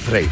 Freire.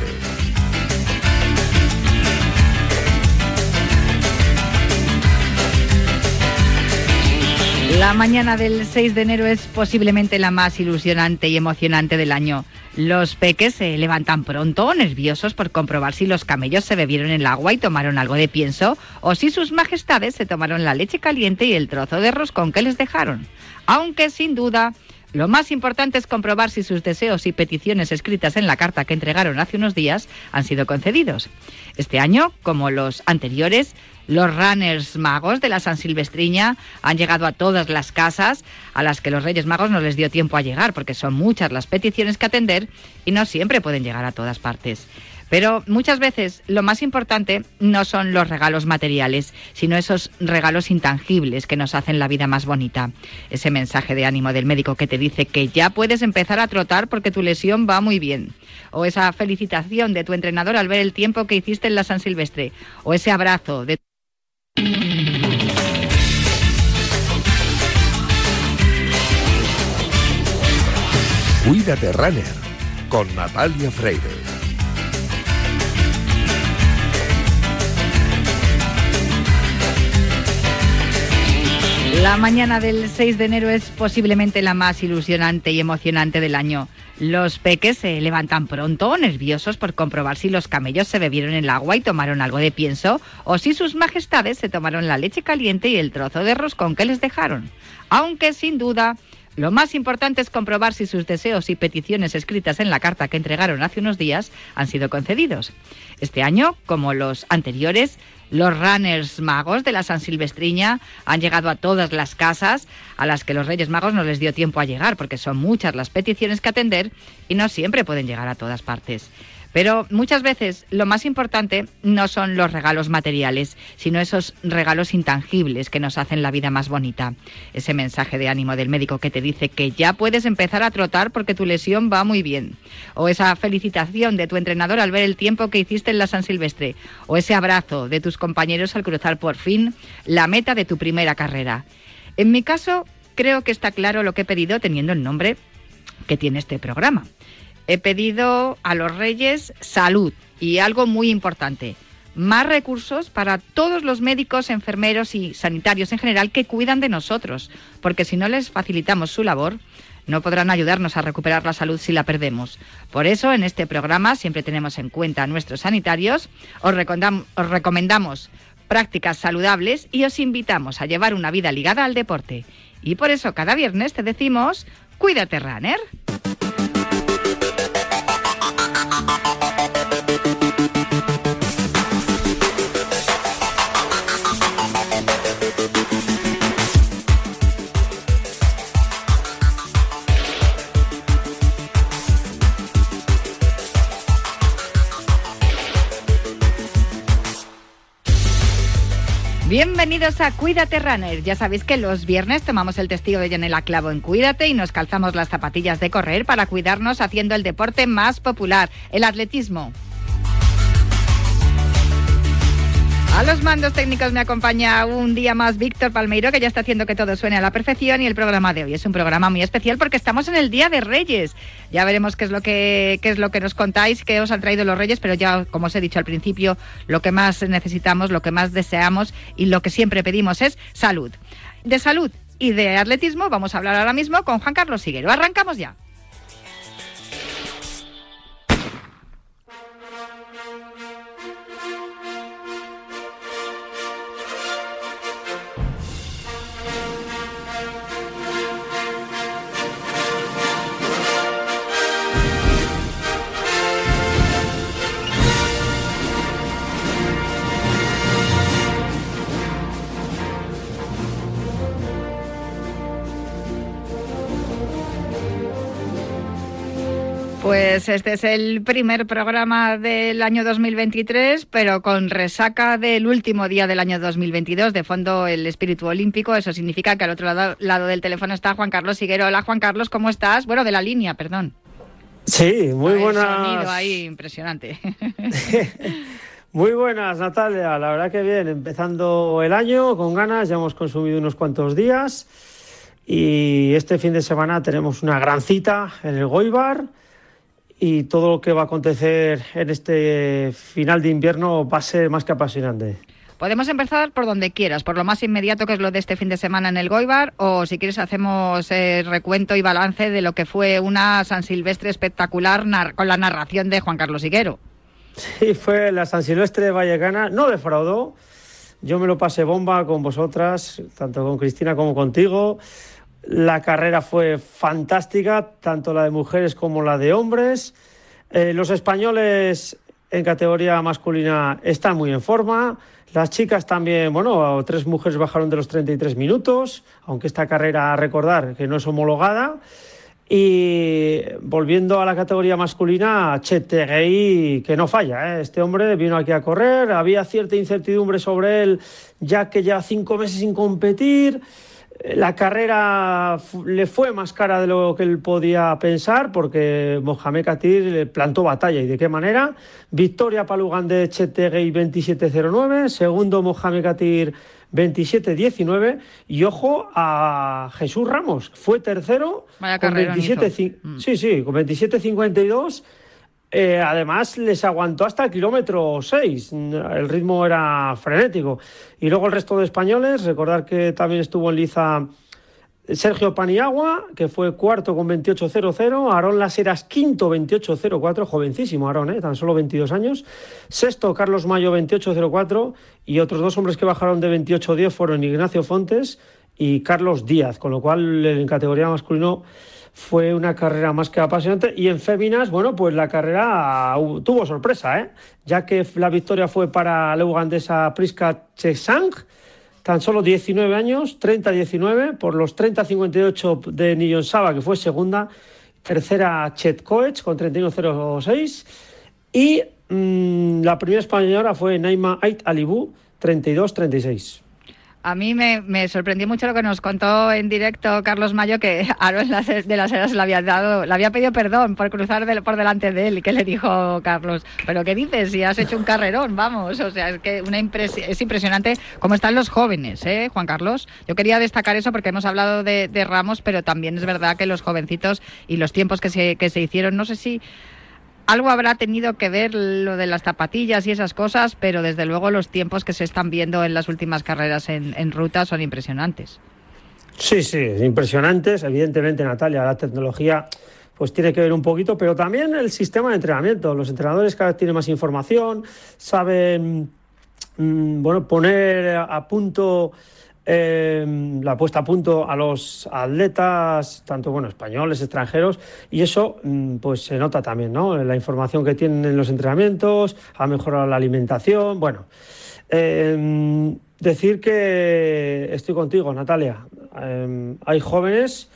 La mañana del 6 de enero es posiblemente la más ilusionante y emocionante del año. Los peques se levantan pronto, nerviosos por comprobar si los camellos se bebieron el agua y tomaron algo de pienso, o si sus majestades se tomaron la leche caliente y el trozo de roscón que les dejaron. Aunque sin duda lo más importante es comprobar si sus deseos y peticiones escritas en la carta que entregaron hace unos días han sido concedidos. Este año, como los anteriores, los runners magos de la San Silvestriña han llegado a todas las casas a las que los Reyes Magos no les dio tiempo a llegar, porque son muchas las peticiones que atender y no siempre pueden llegar a todas partes. Pero muchas veces lo más importante no son los regalos materiales, sino esos regalos intangibles que nos hacen la vida más bonita. Ese mensaje de ánimo del médico que te dice que ya puedes empezar a trotar porque tu lesión va muy bien. O esa felicitación de tu entrenador al ver el tiempo que hiciste en la San Silvestre. O ese abrazo de... Cuídate Runner con Natalia Freire. La mañana del 6 de enero es posiblemente la más ilusionante y emocionante del año. Los peques se levantan pronto, nerviosos por comprobar si los camellos se bebieron el agua y tomaron algo de pienso, o si sus majestades se tomaron la leche caliente y el trozo de roscón que les dejaron. Aunque sin duda lo más importante es comprobar si sus deseos y peticiones escritas en la carta que entregaron hace unos días han sido concedidos. Este año, como los anteriores, los runners magos de la San Silvestriña han llegado a todas las casas a las que los Reyes Magos no les dio tiempo a llegar, porque son muchas las peticiones que atender y no siempre pueden llegar a todas partes. Pero muchas veces lo más importante no son los regalos materiales, sino esos regalos intangibles que nos hacen la vida más bonita. Ese mensaje de ánimo del médico que te dice que ya puedes empezar a trotar porque tu lesión va muy bien. O esa felicitación de tu entrenador al ver el tiempo que hiciste en la San Silvestre. O ese abrazo de tus compañeros al cruzar por fin la meta de tu primera carrera. En mi caso, creo que está claro lo que he pedido teniendo el nombre que tiene este programa he pedido a los reyes salud y algo muy importante, más recursos para todos los médicos, enfermeros y sanitarios en general que cuidan de nosotros, porque si no les facilitamos su labor, no podrán ayudarnos a recuperar la salud si la perdemos. Por eso, en este programa siempre tenemos en cuenta a nuestros sanitarios, os, os recomendamos prácticas saludables y os invitamos a llevar una vida ligada al deporte. Y por eso cada viernes te decimos, cuídate, runner. Bienvenidos a Cuídate Runner. Ya sabéis que los viernes tomamos el testigo de Janela Clavo en Cuídate y nos calzamos las zapatillas de correr para cuidarnos haciendo el deporte más popular, el atletismo. A los mandos técnicos me acompaña un día más Víctor Palmeiro, que ya está haciendo que todo suene a la perfección. Y el programa de hoy es un programa muy especial porque estamos en el Día de Reyes. Ya veremos qué es lo que, qué es lo que nos contáis, qué os han traído los Reyes, pero ya, como os he dicho al principio, lo que más necesitamos, lo que más deseamos y lo que siempre pedimos es salud. De salud y de atletismo vamos a hablar ahora mismo con Juan Carlos Siguero. Arrancamos ya. Pues este es el primer programa del año 2023, pero con resaca del último día del año 2022. De fondo, el espíritu olímpico. Eso significa que al otro lado, del teléfono está Juan Carlos Siguero. Hola, Juan Carlos, ¿cómo estás? Bueno, de la línea, perdón. Sí, muy buenas. sonido ahí impresionante. Muy buenas, Natalia. La verdad que bien, empezando el año con ganas, ya hemos consumido unos cuantos días y este fin de semana tenemos una gran cita en el Goibar y todo lo que va a acontecer en este final de invierno va a ser más que apasionante. Podemos empezar por donde quieras, por lo más inmediato que es lo de este fin de semana en el Goibar, o si quieres hacemos eh, recuento y balance de lo que fue una San Silvestre espectacular con la narración de Juan Carlos Higuero. Sí, fue la San Silvestre de Vallecana, no defraudó. Yo me lo pasé bomba con vosotras, tanto con Cristina como contigo. La carrera fue fantástica, tanto la de mujeres como la de hombres. Eh, los españoles en categoría masculina están muy en forma. Las chicas también, bueno, tres mujeres bajaron de los 33 minutos, aunque esta carrera, a recordar, que no es homologada. Y volviendo a la categoría masculina, Chetegui, que no falla, ¿eh? este hombre vino aquí a correr, había cierta incertidumbre sobre él, ya que ya cinco meses sin competir. La carrera le fue más cara de lo que él podía pensar porque Mohamed Katir plantó batalla. ¿Y de qué manera? Victoria para Ugandés Chetegui 27-09, segundo Mohamed Katir 27-19 y ojo a Jesús Ramos, fue tercero con 27 mm. Sí, sí, con 27-52 eh, además, les aguantó hasta el kilómetro 6. El ritmo era frenético. Y luego el resto de españoles, recordar que también estuvo en liza Sergio Paniagua, que fue cuarto con 28.00. Aarón Laseras, quinto 28.04. Jovencísimo Aarón, ¿eh? tan solo 22 años. Sexto, Carlos Mayo, 28.04. Y otros dos hombres que bajaron de 28.10 fueron Ignacio Fontes y Carlos Díaz. Con lo cual, en categoría masculino fue una carrera más que apasionante. Y en féminas, bueno, pues la carrera tuvo sorpresa, ¿eh? ya que la victoria fue para la ugandesa Priska Chesang, tan solo 19 años, 30-19, por los 30-58 de Nillon Saba, que fue segunda, tercera Chet Coech con 31-06, y mm, la primera española fue Naima Ait Alibu, 32-36. A mí me, sorprendió mucho lo que nos contó en directo Carlos Mayo, que Aaron de las Heras le había dado, le había pedido perdón por cruzar por delante de él. ¿Y qué le dijo Carlos? ¿Pero qué dices? Si has hecho un carrerón, vamos. O sea, es que una es impresionante cómo están los jóvenes, ¿eh, Juan Carlos? Yo quería destacar eso porque hemos hablado de, de Ramos, pero también es verdad que los jovencitos y los tiempos que se, que se hicieron, no sé si algo habrá tenido que ver lo de las zapatillas y esas cosas, pero desde luego los tiempos que se están viendo en las últimas carreras en, ruta son impresionantes. Sí, sí, impresionantes. Evidentemente, Natalia, la tecnología pues tiene que ver un poquito, pero también el sistema de entrenamiento. Los entrenadores cada vez tienen más información, saben mm, bueno, poner a punto Em, la puesta a punto a los atletas, tanto bueno, españoles, extranjeros, y eso mm, pues se nota también, ¿no? La información que tienen en los entrenamientos, ha mejorado la alimentación, bueno. Em, decir que estoy contigo, Natalia. Em, hay jóvenes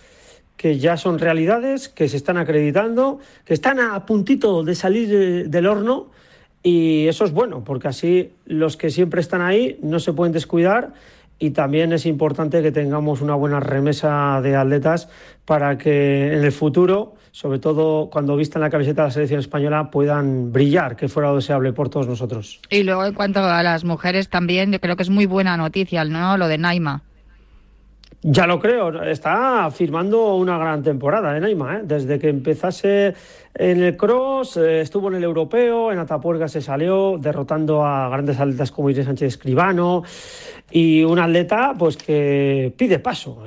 que ya son realidades, que se están acreditando, que están a puntito de salir del horno y eso es bueno, porque así los que siempre están ahí no se pueden descuidar y también es importante que tengamos una buena remesa de atletas para que en el futuro, sobre todo cuando vistan la camiseta de la selección española, puedan brillar, que fuera deseable por todos nosotros. Y luego en cuanto a las mujeres también, yo creo que es muy buena noticia, ¿no? Lo de Naima. Ya lo creo, está firmando una gran temporada en ¿eh, Naima, ¿eh? desde que empezase en el cross, eh, estuvo en el europeo, en Atapuerca se salió derrotando a grandes atletas como Irene Sánchez Escribano y un atleta pues que pide paso.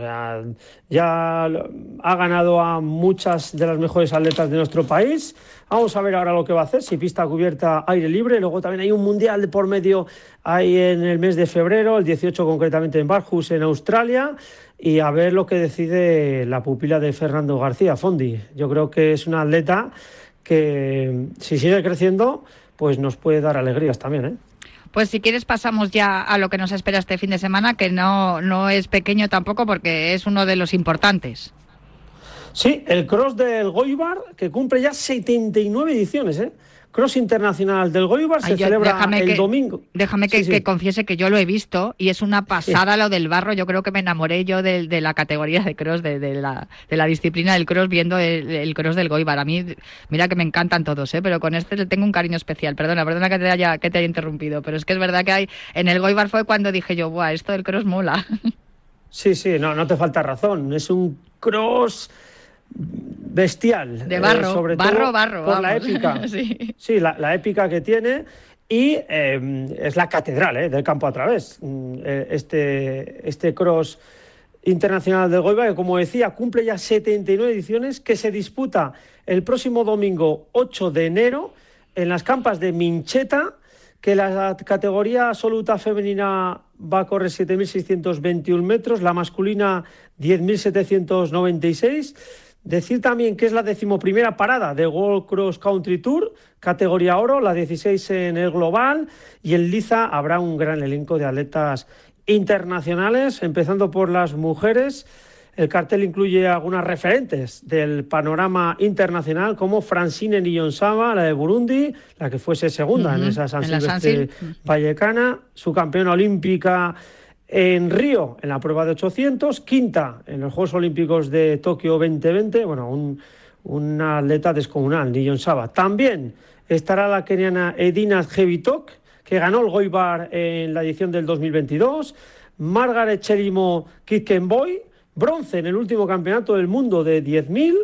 ya ha ganado a muchas de las mejores atletas de nuestro país. Vamos a ver ahora lo que va a hacer, si pista cubierta aire libre. Luego también hay un mundial de por medio ahí en el mes de febrero, el 18 concretamente en Barhus, en Australia y a ver lo que decide la pupila de Fernando García Fondi. Yo creo que es una atleta que si sigue creciendo, pues nos puede dar alegrías también, ¿eh? Pues si quieres pasamos ya a lo que nos espera este fin de semana, que no, no es pequeño tampoco porque es uno de los importantes. Sí, el cross del Goibar, que cumple ya 79 ediciones, ¿eh? Cross Internacional del Goibar se celebra el domingo. Déjame que, confiese que yo lo he visto y es una pasada lo del barro. Yo creo que me enamoré yo de, la categoría de cross, de, la, de, la, disciplina del cross, viendo el, cross del Goibar. A mí, mira que me encantan todos, ¿eh? pero con este le tengo un cariño especial. Perdona, perdona que te haya, que te haya interrumpido, pero es que es verdad que hay en el Goibar fue cuando dije yo, Buah, esto del cross mola. Sí, sí, no, no te falta razón. Es un cross bestial. De barro, eh, sobre barro, todo barro. Por la épica. sí. Sí, la, la épica que tiene y eh, es la catedral eh, del campo a través. Mm, Este, este cross internacional del Goiba, que como decía, cumple ya 79 ediciones, que se disputa el próximo domingo 8 de enero en las campas de Mincheta, que la categoría absoluta femenina va a correr 7.621 metros, la masculina 10.796. Decir también que es la decimoprimera parada de World Cross Country Tour, categoría oro, la 16 en el global, y en Liza habrá un gran elenco de atletas internacionales, empezando por las mujeres. El cartel incluye algunas referentes del panorama internacional, como Francine Niyonsaba, la de Burundi, la que fuese segunda en esa San en la San Silvestre Sil. Vallecana, su campeona olímpica en Río en la prueba de 800, quinta en los Juegos Olímpicos de Tokio 2020, bueno, un, una atleta descomunal, Nillon Saba. También estará la keniana Edina Jevitok, que ganó el Goibar en la edición del 2022, Margaret Cherimo Kitkenboy, bronce en el último campeonato del mundo de 10.000,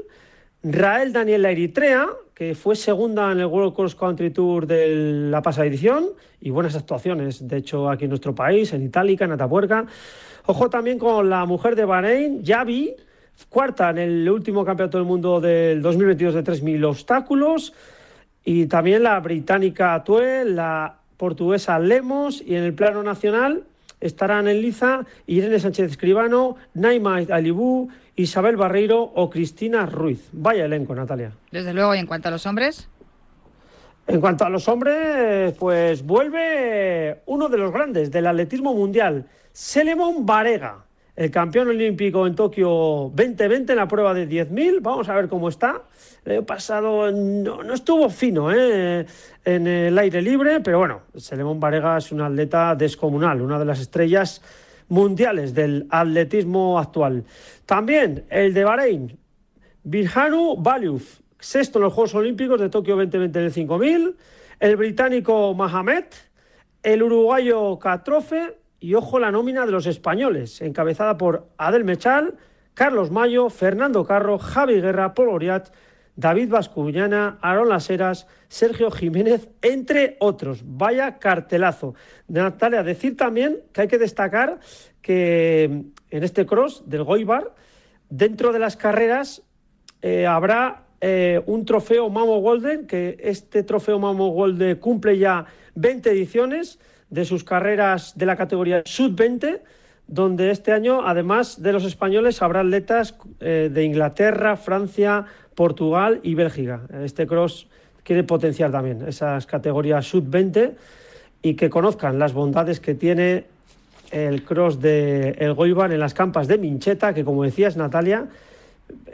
Rael Daniela Eritrea, que fue segunda en el World Cross Country Tour de la pasada edición y buenas actuaciones, de hecho, aquí en nuestro país, en Itálica, en Atapuerca. Ojo también con la mujer de Bahrein, Yavi, cuarta en el último campeonato del mundo del 2022 de 3.000 obstáculos, y también la británica Tue, la portuguesa Lemos, y en el plano nacional estarán en liza Irene Sánchez Escribano, Naima Alibú, Isabel Barreiro o Cristina Ruiz. Vaya elenco, Natalia. Desde luego, y en cuanto a los hombres, En cuanto a los hombres, pues vuelve uno de los grandes del atletismo mundial, Selemón Varega, el campeón olímpico en Tokio 2020 en la prueba de 10.000. Vamos a ver cómo está. El año pasado no, no estuvo fino ¿eh? en el aire libre, pero bueno, Selemón Varega es un atleta descomunal, una de las estrellas mundiales del atletismo actual. También el de Bahrein, Birhanu Baliuf, sexto en los Juegos Olímpicos de Tokio 2020 en el 5000, el británico Mahamed, el uruguayo Catrofe y ojo la nómina de los españoles, encabezada por Adel Mechal, Carlos Mayo, Fernando Carro, Javi Guerra, Paul Oriat, David Vascuñana, Aaron Laseras, Sergio Jiménez, entre otros. Vaya cartelazo. Natalia, decir también que hay que destacar que en este cross del Goibar, dentro de las carreras, eh, habrá eh, un trofeo Mamo Golden, que este trofeo Mamo Golden cumple ya 20 ediciones de sus carreras de la categoría Sub-20, donde este año, además de los españoles, habrá atletas eh, de Inglaterra, Francia, Portugal y Bélgica. Este cross quiere potenciar también esas categorías Sub-20 y que conozcan las bondades que tiene el cross de El Goibar en las campas de Mincheta, que como decías Natalia,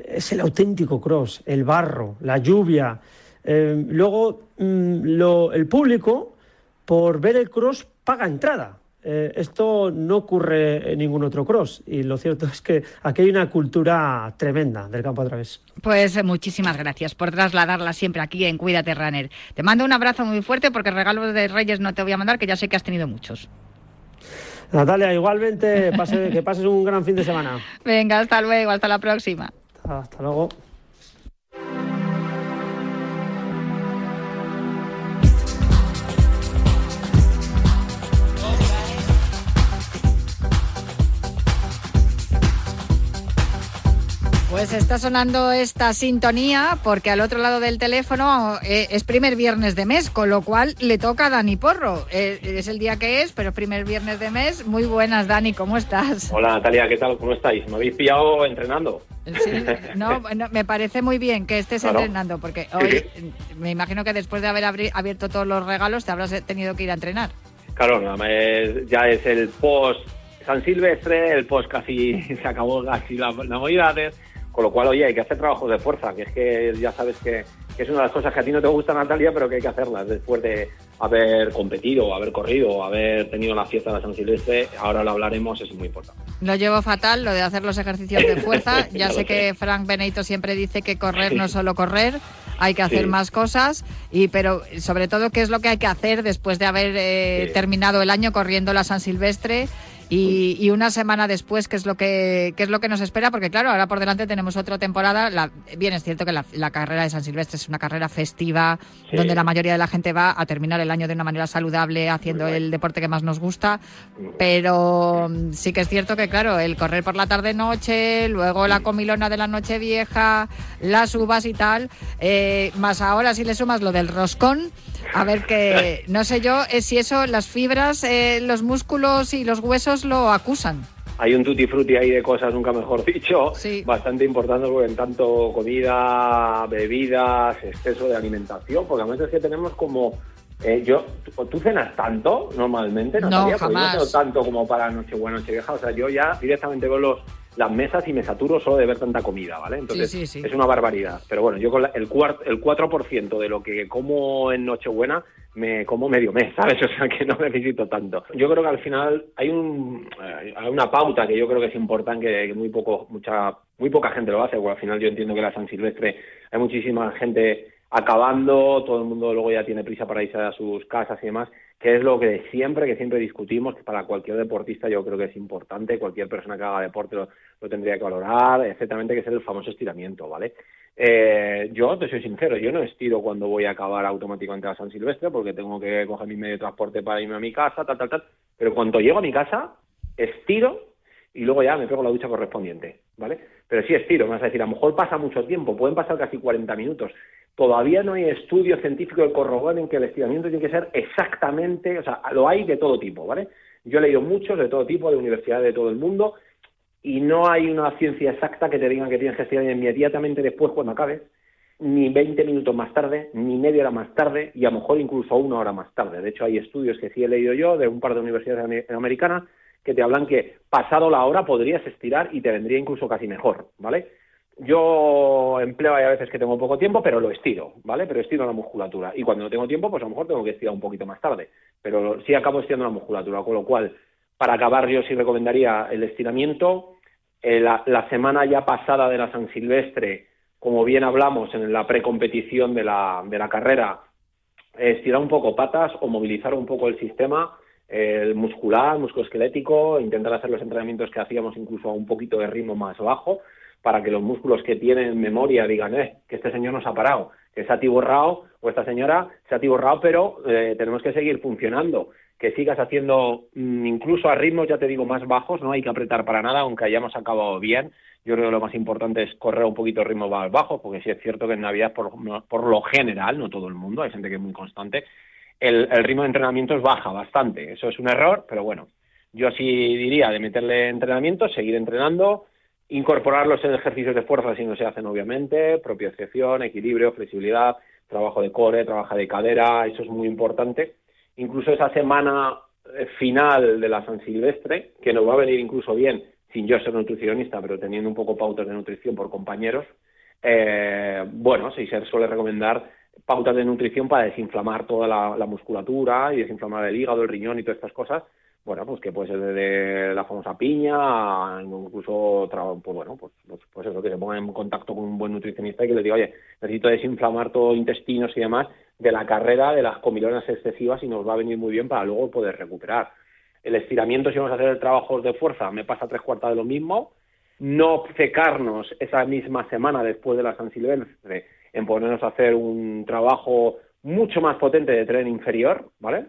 es el auténtico cross, el barro, la lluvia. Eh, luego, mm, el público, por ver el cross, paga entrada. Eh, esto no ocurre en ningún otro cross y lo cierto es que aquí hay una cultura tremenda del campo a través. pues eh, muchísimas gracias por trasladarla siempre aquí en Cuídate Runner. Te mando un abrazo muy fuerte porque regalos de Reyes no te voy a mandar, que ya sé que has tenido muchos. Natalia, igualmente pase- que pases un gran fin de semana. Venga, hasta luego, hasta la próxima. Hasta luego. Pues está sonando esta sintonía porque al otro lado del teléfono eh, es primer viernes de mes, con lo cual le toca a Dani Porro. Eh, es el día que es, pero es primer viernes de mes. Muy buenas, Dani, ¿cómo estás? Hola Natalia, ¿qué tal? ¿Cómo estáis? ¿Me habéis pillado entrenando? Sí, no, no, me parece muy bien que estés Claro. entrenando porque hoy me imagino que después de haber abierto todos los regalos te habrás tenido que ir a entrenar. Claro, es- ya es el post San Silvestre, el post casi se acabó casi la, la con lo cual, oye, hay que hacer trabajos de fuerza, que es que ya sabes que, que es una de las cosas que a ti no te gusta, Natalia, pero que hay que hacerlas después de haber competido, haber corrido, haber tenido la fiesta de San Silvestre. Ahora lo hablaremos, es muy importante. Lo llevo fatal, lo de hacer los ejercicios de fuerza. Ya Ya sé que. Frank Benito siempre dice que correr no es solo correr, hay que hacer Sí. más cosas. Y pero sobre todo, ¿qué es lo que hay que hacer después de haber eh, Sí. terminado el año corriendo la San Silvestre? Y, una semana después, ¿qué es lo que qué es lo que nos espera? Porque claro, ahora por delante tenemos otra temporada. La, bien, es cierto que la, carrera de San Silvestre es una carrera festiva, donde la mayoría de la gente va a terminar el año de una manera saludable, haciendo el deporte que más nos gusta. Pero mm, sí que es cierto que, claro, el correr por la tarde-noche, luego la comilona de la noche vieja, las uvas y tal, eh, más ahora si le sumas lo del roscón, a ver que, no sé yo, eh, si eso, las fibras, eh, los músculos y los huesos lo acusan. Hay un tutti frutti ahí de cosas, nunca mejor dicho, bastante importante porque en tanto comida, bebidas, exceso de alimentación, porque a veces que tenemos como eh, yo, ¿tú cenas tanto normalmente? No, no jamás. tanto como para Nochebuena, Nochevieja. O sea, yo ya directamente veo los, las mesas y me saturo solo de ver tanta comida, ¿vale? Entonces, es una barbaridad. Pero bueno, yo con el, el 4% de lo que como en Nochebuena me como medio mes, ¿sabes? O sea, que no necesito tanto. Yo creo que al final hay, un, eh, hay una pauta que yo creo que es importante, que, muy poco, mucha, muy poca gente lo hace, porque al final yo entiendo que la San Silvestre hay muchísima gente acabando, todo el mundo luego ya tiene prisa para irse a sus casas y demás, que es lo que siempre, que siempre discutimos, que para cualquier deportista yo creo que es importante, cualquier persona que haga deporte lo, tendría que valorar, etcétera, que es el famoso estiramiento, ¿vale? Eh, yo te soy sincero, yo no estiro cuando voy a acabar automáticamente a San Silvestre porque tengo que coger mi medio de transporte para irme a mi casa, tal, tal, tal, pero cuando llego a mi casa, estiro y luego ya me pego la ducha correspondiente, ¿vale? Pero sí estiro, me a decir, a lo mejor pasa mucho tiempo, pueden pasar casi 40 minutos, todavía no hay estudio científico que corroboren que el estiramiento tiene que ser exactamente, o sea, lo hay de todo tipo, ¿vale? Yo he leído muchos de todo tipo, de universidades de todo el mundo, y no hay una ciencia exacta que te diga que tienes que estirar inmediatamente después cuando acabes, ni 20 minutos más tarde, ni media hora más tarde, y a lo mejor incluso una hora más tarde. De hecho, hay estudios que sí he leído yo de un par de universidades americanas que te hablan que pasado la hora podrías estirar y te vendría incluso casi mejor, ¿vale? Yo empleo a veces que tengo poco tiempo, pero lo estiro, ¿vale? Pero estiro la musculatura. Y cuando no tengo tiempo, pues a lo mejor tengo que estirar un poquito más tarde. Pero sí acabo estirando la musculatura. Con lo cual, para acabar, yo sí recomendaría el estiramiento. Eh, la, semana ya pasada de la San Silvestre, como bien hablamos en la precompetición de la, de la carrera, estirar un poco patas o movilizar un poco el sistema el muscular, musculoesquelético, intentar hacer los entrenamientos que hacíamos incluso a un poquito de ritmo más bajo para que los músculos que tienen memoria digan, eh, que este señor nos ha parado, que se ha atiborrado o esta señora se ha atiborrado, pero eh, tenemos que seguir funcionando, que sigas haciendo mm, incluso a ritmos, ya te digo, más bajos, no hay que apretar para nada, aunque hayamos acabado bien. Yo creo que lo más importante es correr un poquito ritmos más bajos, porque sí es cierto que en Navidad, por, por lo general, no todo el mundo, hay gente que es muy constante, el, el ritmo de entrenamiento baja bastante. Eso es un error, pero bueno, yo sí diría de meterle entrenamiento, seguir entrenando, Incorporarlos en ejercicios de fuerza si no se hacen, obviamente, propiocepción, equilibrio, flexibilidad, trabajo de core, trabajo de cadera, eso es muy importante. Incluso esa semana eh, final de la San Silvestre, que nos va a venir incluso bien, sin yo ser nutricionista, pero teniendo un poco pautas de nutrición por compañeros, eh, bueno, se suele recomendar pautas de nutrición para desinflamar toda la musculatura y desinflamar el hígado, el riñón y todas estas cosas, bueno, pues que puede ser desde la famosa piña, incluso, pues bueno, pues, pues, pues, eso, que se ponga en contacto con un buen nutricionista y que le diga, oye, necesito desinflamar todo intestinos y demás de la carrera de las comilonas excesivas y nos va a venir muy bien para luego poder recuperar. El estiramiento, si vamos a hacer el trabajo de fuerza, me pasa tres cuartas de lo mismo. No secarnos esa misma semana después de la San Silvestre en ponernos a hacer un trabajo mucho más potente de tren inferior, ¿vale?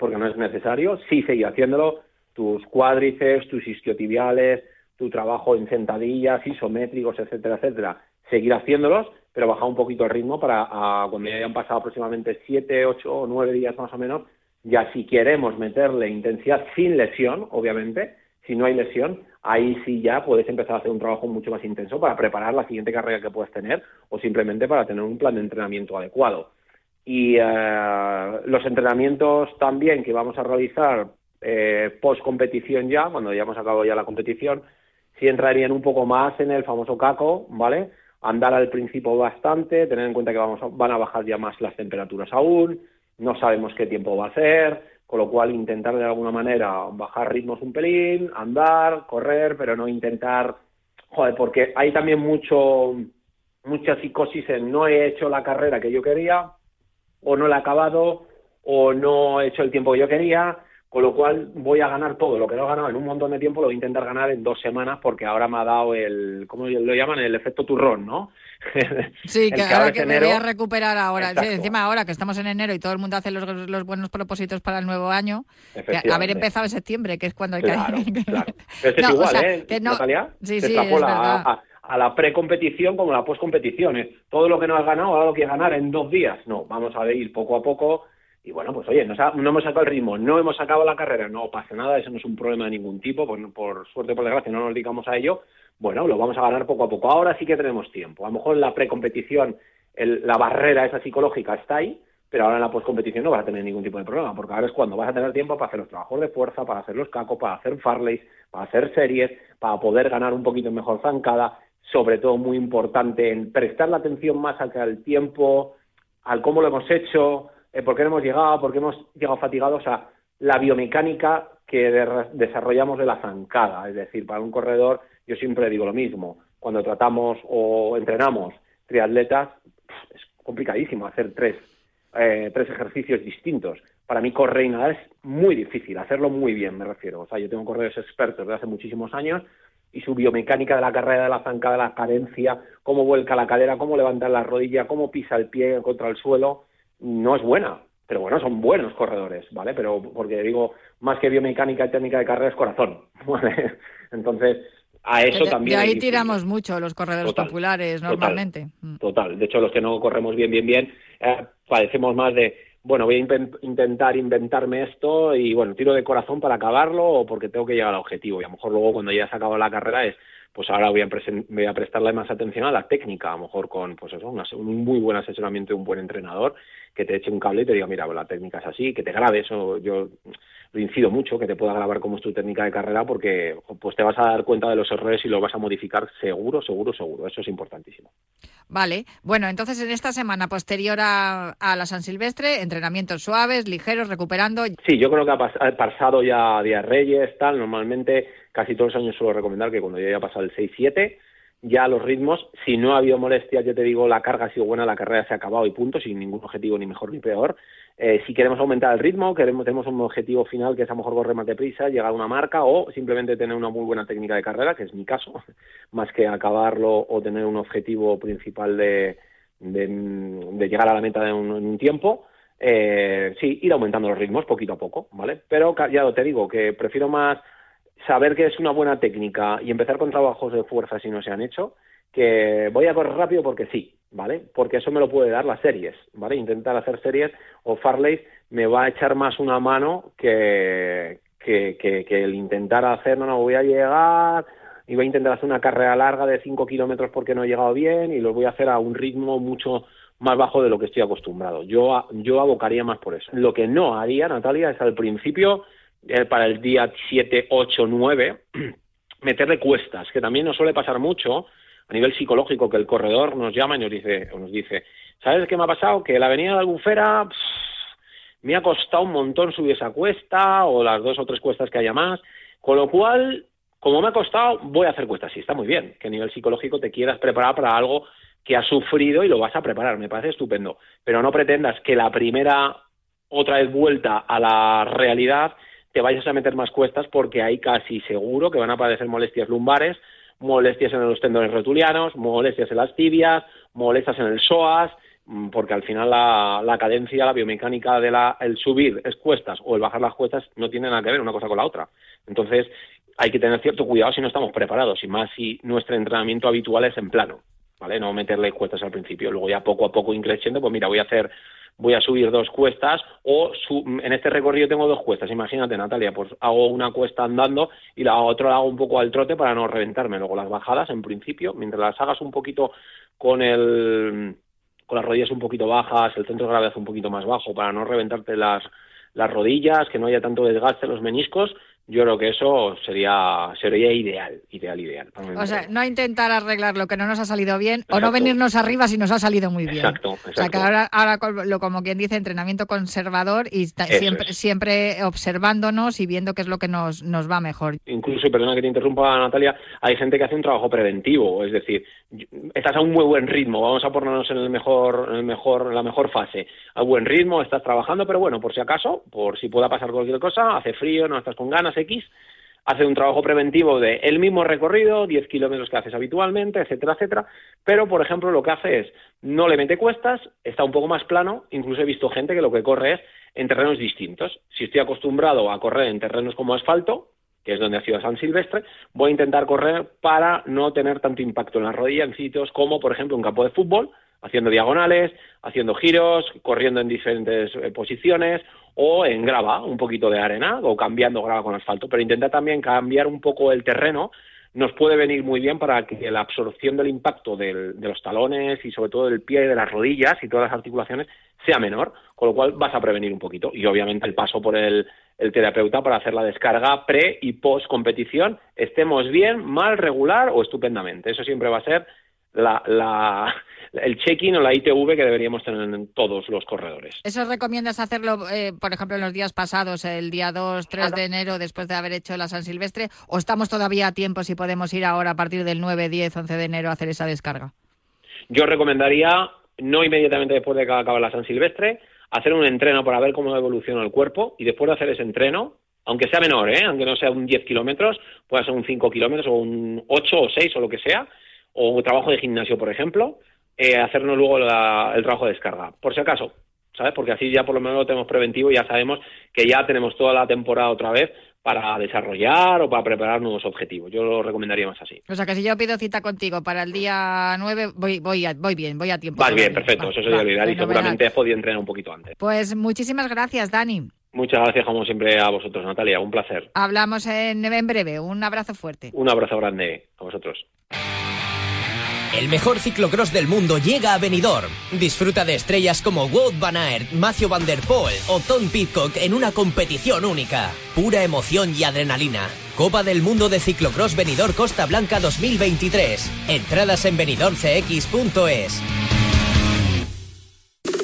Porque no es necesario, sí seguir haciéndolo, tus cuádriceps, tus isquiotibiales, tu trabajo en sentadillas, isométricos, etcétera, etcétera, seguir haciéndolos, pero bajar un poquito el ritmo para cuando ya hayan pasado aproximadamente 7, 8 o 9 días más o menos, ya si queremos meterle intensidad sin lesión, obviamente, si no hay lesión, ahí sí ya puedes empezar a hacer un trabajo mucho más intenso para preparar la siguiente carrera que puedes tener o simplemente para tener un plan de entrenamiento adecuado y eh, los entrenamientos también que vamos a realizar eh, post competición ya, cuando ya hemos acabado ya la competición, sí entrarían un poco más en el famoso caco, ¿vale? Andar al principio bastante, tener en cuenta que vamos van a bajar ya más las temperaturas aún, no sabemos qué tiempo va a ser, con lo cual intentar de alguna manera bajar ritmos un pelín, andar, correr, pero no intentar, joder, porque hay también mucho mucha psicosis en no he hecho la carrera que yo quería, o no la he acabado, o no he hecho el tiempo que yo quería, con lo cual voy a ganar todo lo que no he ganado en un montón de tiempo, lo voy a intentar ganar en dos semanas porque ahora me ha dado el, ¿cómo lo llaman? El efecto turrón, ¿no? Sí, que ahora que me voy a recuperar ahora, encima ahora que estamos en enero y todo el mundo hace los, los buenos propósitos para el nuevo año, haber empezado en septiembre, que es cuando hay que... Claro. Pero es igual, ¿eh, Natalia? Sí, sí, es a, a, la precompetición como a la postcompetición. Todo lo que no has ganado, ahora lo que ganar en dos días. No, vamos a ir poco a poco y bueno, pues oye, no, hemos sacado el ritmo, no hemos sacado la carrera, no pasa nada, eso no es un problema de ningún tipo, por, por suerte, por desgracia, no nos dedicamos a ello. Bueno, lo vamos a ganar poco a poco. Ahora sí que tenemos tiempo. A lo mejor en la precompetición la barrera esa psicológica está ahí, pero ahora en la postcompetición no vas a tener ningún tipo de problema, porque ahora es cuando vas a tener tiempo para hacer los trabajos de fuerza, para hacer los cacos, para hacer farleys, para hacer series, para poder ganar un poquito mejor zancada, sobre todo muy importante en prestar la atención más al tiempo, al cómo lo hemos hecho, eh, por qué no hemos llegado, por qué hemos llegado fatigados a la biomecánica que desarrollamos de la zancada. Es decir, para un corredor, yo siempre digo lo mismo. Cuando tratamos o entrenamos triatletas, es complicadísimo hacer tres, eh, tres ejercicios distintos. Para mí correr y nadar es muy difícil, hacerlo muy bien, me refiero. O sea, yo tengo corredores expertos de hace muchísimos años y su biomecánica de la carrera de la zancada, la cadencia, cómo vuelca la cadera, cómo levanta la rodilla, cómo pisa el pie contra el suelo, no es buena, pero bueno, son buenos corredores, ¿vale? Pero porque digo, más que biomecánica y técnica de carrera es corazón, ¿vale? Entonces, a eso también. De ahí tiramos mucho los corredores populares normalmente. Mm. Total, de hecho los que no corremos bien, bien, bien, eh, padecemos más de, bueno, voy a intentar inventarme esto y bueno, tiro de corazón para acabarlo o porque tengo que llegar al objetivo. Y a lo mejor luego cuando ya has acabado la carrera es, pues ahora voy a, voy a prestarle más atención a la técnica, a lo mejor con pues eso, un muy buen asesoramiento de un buen entrenador que te eche un cable y te diga, mira, la técnica es así, que te grabe eso, yo incido mucho, que te pueda grabar cómo es tu técnica de carrera porque pues te vas a dar cuenta de los errores y lo vas a modificar seguro, seguro, seguro, eso es importantísimo. Vale, bueno, entonces en esta semana posterior a, la San Silvestre, entrenamientos suaves, ligeros, recuperando. Sí, yo creo que ha, pasado ya Días Reyes, tal, normalmente casi todos los años suelo recomendar que cuando ya haya pasado el 6-7 ya los ritmos, si no ha habido molestias, yo te digo, la carga ha sido buena, la carrera se ha acabado y punto, sin ningún objetivo ni mejor ni peor. Eh, si queremos aumentar el ritmo, queremos, tenemos un objetivo final que es a lo mejor correr más deprisa, llegar a una marca o simplemente tener una muy buena técnica de carrera, que es mi caso, más que acabarlo o tener un objetivo principal de, de, llegar a la meta en un, tiempo. Eh, sí, ir aumentando los ritmos poquito a poco, ¿vale? Pero ya te digo que prefiero más saber que es una buena técnica y empezar con trabajos de fuerza si no se han hecho, que voy a correr rápido porque sí, ¿vale? Porque eso me lo puede dar las series, ¿vale? Intentar hacer series o Farley me va a echar más una mano que, que, que, el intentar hacer, no, no, voy a llegar y voy a intentar hacer una carrera larga de 5 kilómetros porque no he llegado bien y lo voy a hacer a un ritmo mucho más bajo de lo que estoy acostumbrado. Yo, yo abocaría más por eso. Lo que no haría, Natalia, es al principio eh, para el día 7, 8, 9, meterle cuestas, que también nos suele pasar mucho a nivel psicológico, que el corredor nos llama y nos dice, nos dice ¿sabes qué me ha pasado? Que la avenida de Albufera me ha costado un montón subir esa cuesta o las dos o tres cuestas que haya más, con lo cual, como me ha costado, voy a hacer cuestas. Sí, está muy bien que a nivel psicológico te quieras preparar para algo que has sufrido y lo vas a preparar, me parece estupendo, pero no pretendas que la primera otra vez vuelta a la realidad te vayas a meter más cuestas porque hay casi seguro que van a aparecer molestias lumbares, molestias en los tendones rotulianos, molestias en las tibias, molestias en el psoas, mm, porque al final la, cadencia, la biomecánica de la, el subir es cuestas o el bajar las cuestas no tiene nada que ver una cosa con la otra. Entonces hay que tener cierto cuidado si no estamos preparados y más si nuestro entrenamiento habitual es en plano, ¿vale? No meterle cuestas al principio, luego ya poco a poco increciendo, pues mira, voy a hacer voy a subir dos cuestas o en este recorrido tengo dos cuestas. Imagínate, Natalia, pues hago una cuesta andando y la otra la hago un poco al trote para no reventarme. Luego las bajadas, en principio, mientras las hagas un poquito con el con las rodillas un poquito bajas, el centro de gravedad un poquito más bajo para no reventarte las, las rodillas, que no haya tanto desgaste en los meniscos, yo creo que eso sería sería ideal, ideal, ideal. O sea, no intentar arreglar lo que no nos ha salido bien o no venirnos arriba si nos ha salido muy bien. Exacto, exacto. O sea, que ahora, ahora lo, como quien dice, entrenamiento conservador y siempre, siempre observándonos y viendo qué es lo que nos, nos va mejor. Incluso, y perdona que te interrumpa, Natalia, hay gente que hace un trabajo preventivo, es decir, estás a un muy buen ritmo, vamos a ponernos en el mejor, en el mejor, la mejor fase, a buen ritmo, estás trabajando, pero bueno, por si acaso, por si pueda pasar cualquier cosa, hace frío, no estás con ganas, X, hace un trabajo preventivo de el mismo recorrido, 10 kilómetros que haces habitualmente, etcétera, etcétera, pero por ejemplo lo que hace es no le mete cuestas, está un poco más plano, incluso he visto gente que lo que corre es en terrenos distintos. Si estoy acostumbrado a correr en terrenos como asfalto, que es donde ha sido San Silvestre, voy a intentar correr para no tener tanto impacto en la rodilla en sitios como, por ejemplo, un campo de fútbol, haciendo diagonales, haciendo giros, corriendo en diferentes eh, posiciones o en grava, un poquito de arena o cambiando grava con asfalto, pero intenta también cambiar un poco el terreno nos puede venir muy bien para que la absorción del impacto de los talones y sobre todo del pie y de las rodillas y todas las articulaciones sea menor, con lo cual vas a prevenir un poquito. Y obviamente el paso por el, el terapeuta para hacer la descarga pre y post competición, estemos bien, mal, regular o estupendamente. Eso siempre va a ser la, la, el check-in o la ITV que deberíamos tener en todos los corredores. ¿Eso recomiendas hacerlo, eh, por ejemplo, en los días pasados, el día 2, 3 de enero, después de haber hecho la San Silvestre? ¿O estamos todavía a tiempo si podemos ir ahora a partir del 9, 10, 11 de enero a hacer esa descarga? Yo recomendaría, no inmediatamente después de que acabe la San Silvestre, hacer un entreno para ver cómo evoluciona el cuerpo y después de hacer ese entreno, aunque sea menor, ¿eh? aunque no sea un 10 kilómetros, puede ser un 5 kilómetros o un 8 o 6 o lo que sea, o un trabajo de gimnasio, por ejemplo, eh, hacernos luego el trabajo de descarga, por si acaso, ¿sabes? Porque así ya por lo menos lo tenemos preventivo y ya sabemos que ya tenemos toda la temporada otra vez para desarrollar o para preparar nuevos objetivos. Yo lo recomendaría más así. O sea, que si yo pido cita contigo para el día 9, voy, voy, voy bien, voy a tiempo. Vas bien, perfecto, eso sería ideal y seguramente has podido entrenar un poquito antes. Pues muchísimas gracias, Dani. Muchas gracias, como siempre, a vosotros, Natalia. Un placer. Hablamos en, en breve. Un abrazo fuerte. Un abrazo grande a vosotros. El mejor ciclocross del mundo llega a Benidorm. Disfruta de estrellas como Wout van Aert, Matthew van der Poel o Tom Pitcock en una competición única. Pura emoción y adrenalina. Copa del Mundo de Ciclocross Benidorm Costa Blanca 2023. Entradas en benidormcx.es.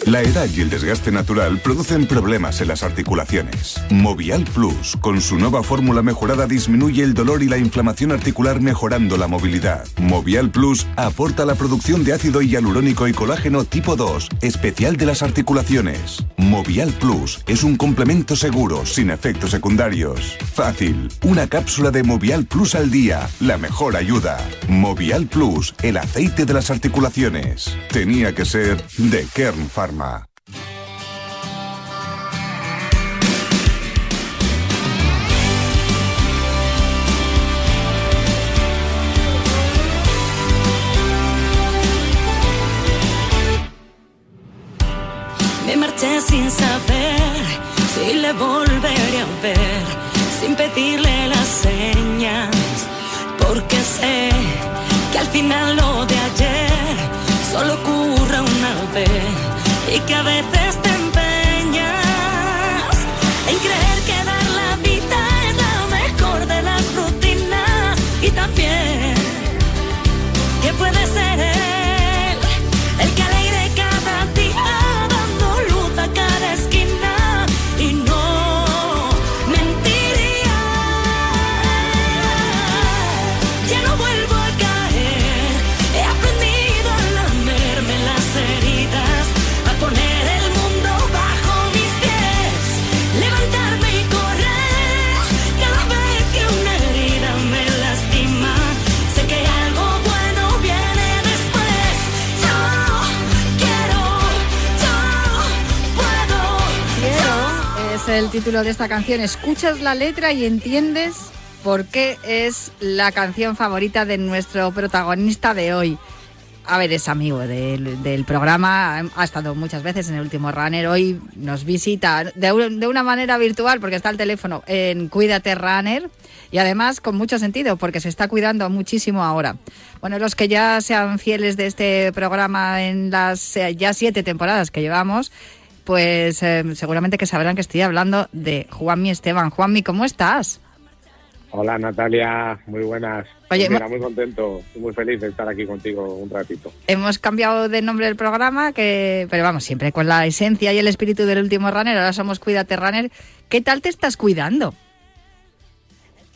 La edad y el desgaste natural producen problemas en las articulaciones. Movial Plus, con su nueva fórmula mejorada, disminuye el dolor y la inflamación articular mejorando la movilidad. Movial Plus aporta la producción de ácido hialurónico y colágeno tipo 2, especial de las articulaciones. Movial Plus es un complemento seguro, sin efectos secundarios. Fácil, una cápsula de Movial Plus al día, la mejor ayuda. Movial Plus, el aceite de las articulaciones. Tenía que ser de Kern Pharma. Me marché sin saber si le volveré a ver, sin pedirle las señas, porque sé que al final lo de ayer solo ocurre una vez y que a veces título de esta canción. Escuchas la letra y entiendes por qué es la canción favorita de nuestro protagonista de hoy. A ver, es amigo del, programa, ha estado muchas veces en el último runner, hoy nos visita de, una manera virtual porque está al teléfono en Cuídate Runner y además con mucho sentido porque se está cuidando muchísimo ahora. Bueno, los que ya sean fieles de este programa en las eh, ya siete temporadas que llevamos, pues eh, seguramente que sabrán que estoy hablando de Juanmi Esteban. Juanmi, ¿cómo estás? Hola Natalia, muy buenas. Oye, Pues mira, muy contento y muy feliz de estar aquí contigo un ratito. Hemos cambiado de nombre del programa, que, pero vamos, siempre con la esencia y el espíritu del último runner. Ahora somos Cuídate Runner. ¿Qué tal te estás cuidando?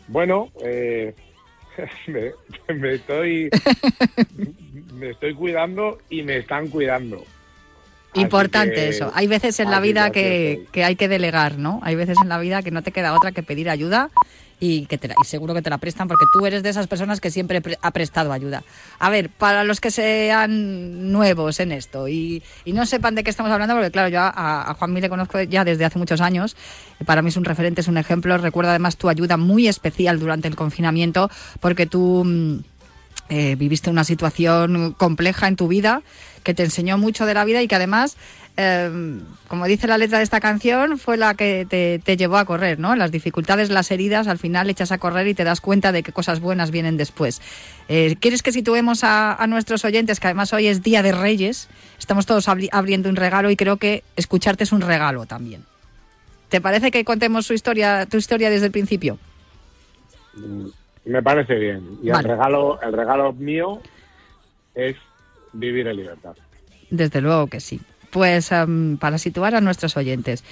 Bueno, eh, me, me estoy me estoy cuidando y me están cuidando. Importante que- eso. Hay veces en la vida que, que hay que delegar, ¿no? Hay veces en la vida que no te queda otra que pedir ayuda y que te la- y seguro que te la prestan porque tú eres de esas personas que siempre pre- ha prestado ayuda. A ver, para los que sean nuevos en esto y, y no sepan de qué estamos hablando, porque claro, yo a, a Juanmi le conozco ya desde hace muchos años, y para mí es un referente, es un ejemplo. Recuerdo además tu ayuda muy especial durante el confinamiento porque tú... mm, eh, viviste una situación compleja en tu vida que te enseñó mucho de la vida y que además, eh, como dice la letra de esta canción, fue la que te, llevó a correr, ¿no? Las dificultades, las heridas, al final echas a correr y te das cuenta de que cosas buenas vienen después. Eh, ¿Quieres que situemos a, a nuestros oyentes, que además hoy es Día de Reyes, estamos todos abri- abriendo un regalo y creo que escucharte es un regalo también? ¿Te parece que contemos su historia, tu historia desde el principio? Mm, Me parece bien. Y Vale. el regalo, el regalo mío es vivir en libertad. Desde luego que sí. Pues em, para situar a nuestros oyentes,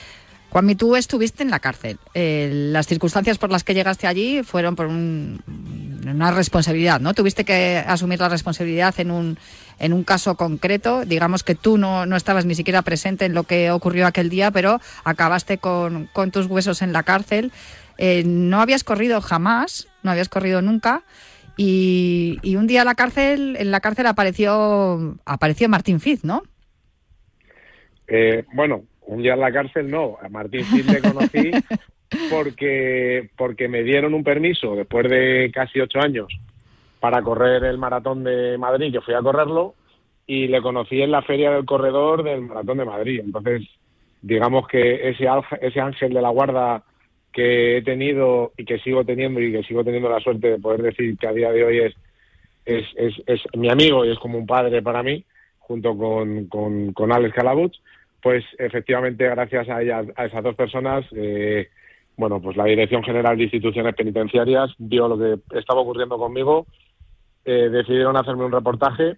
Juanmi, tú estuviste en la cárcel. Eh, las circunstancias por las que llegaste allí fueron por un- una responsabilidad, ¿no? Tuviste que asumir la responsabilidad en un, en un caso concreto. Digamos que tú no, no estabas ni siquiera presente en lo que ocurrió aquel día, pero acabaste con, con tus huesos en la cárcel. Eh, no habías corrido jamás, no habías corrido nunca. Y, y un día en la cárcel, en la cárcel apareció, apareció Martín Fiz, ¿no? Eh, bueno, un día en la cárcel no. A Martín Cid le conocí porque, porque me dieron un permiso después de casi ocho años para correr el maratón de Madrid, que fui a correrlo, y le conocí en la feria del corredor del maratón de Madrid. Entonces, digamos que ese, ese ángel de la guarda que he tenido y que sigo teniendo y que sigo teniendo la suerte de poder decir que a día de hoy es, es, es, es mi amigo y es como un padre para mí, junto con, con, con Alex Calabuch, pues efectivamente gracias a, ellas, a esas dos personas, eh, bueno, pues la Dirección General de Instituciones Penitenciarias vio lo que estaba ocurriendo conmigo, eh, decidieron hacerme un reportaje,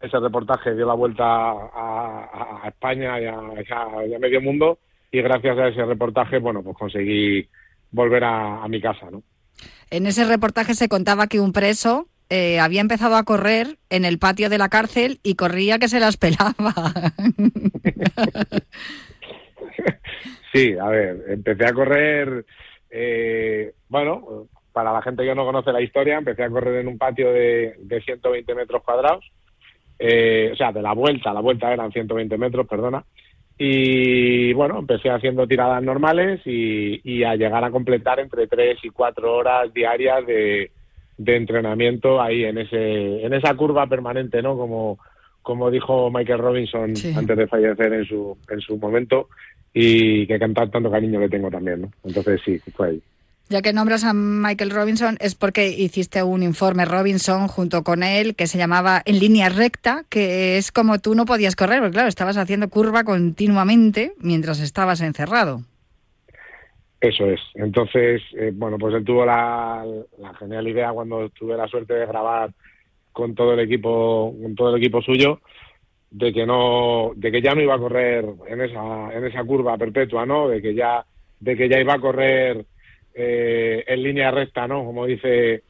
ese reportaje dio la vuelta a, España y a, y a medio mundo y gracias a ese reportaje, bueno, pues conseguí volver a, a mi casa, ¿no? En ese reportaje se contaba que un preso eh, había empezado a correr en el patio de la cárcel y corría que se las pelaba. Sí, a ver, empecé a correr, eh, bueno, para la gente que no conoce la historia, empecé a correr en un patio de, de 120 metros cuadrados, eh, o sea, de la vuelta, la vuelta eran 120 metros, perdona, y bueno, empecé haciendo tiradas normales y, y a llegar a completar entre 3 y 4 horas diarias de, de entrenamiento ahí en ese en esa curva permanente, ¿no? Como como dijo Michael Robinson Sí. antes de fallecer en su en su momento y que cantar tanto cariño le tengo también, ¿no? Entonces sí, fue ahí. Ya que nombras a Michael Robinson es porque hiciste un informe Robinson junto con él que se llamaba En línea recta, que es como tú no podías correr, porque claro, estabas haciendo curva continuamente mientras estabas encerrado. Eso es. Entonces, eh, bueno, pues él tuvo la, la genial idea cuando tuve la suerte de grabar con todo el equipo, con todo el equipo suyo, de que no, de que ya no iba a correr en esa, en esa curva perpetua, ¿no? De que ya, de que ya iba a correr eh, en línea recta, ¿no? Como dice,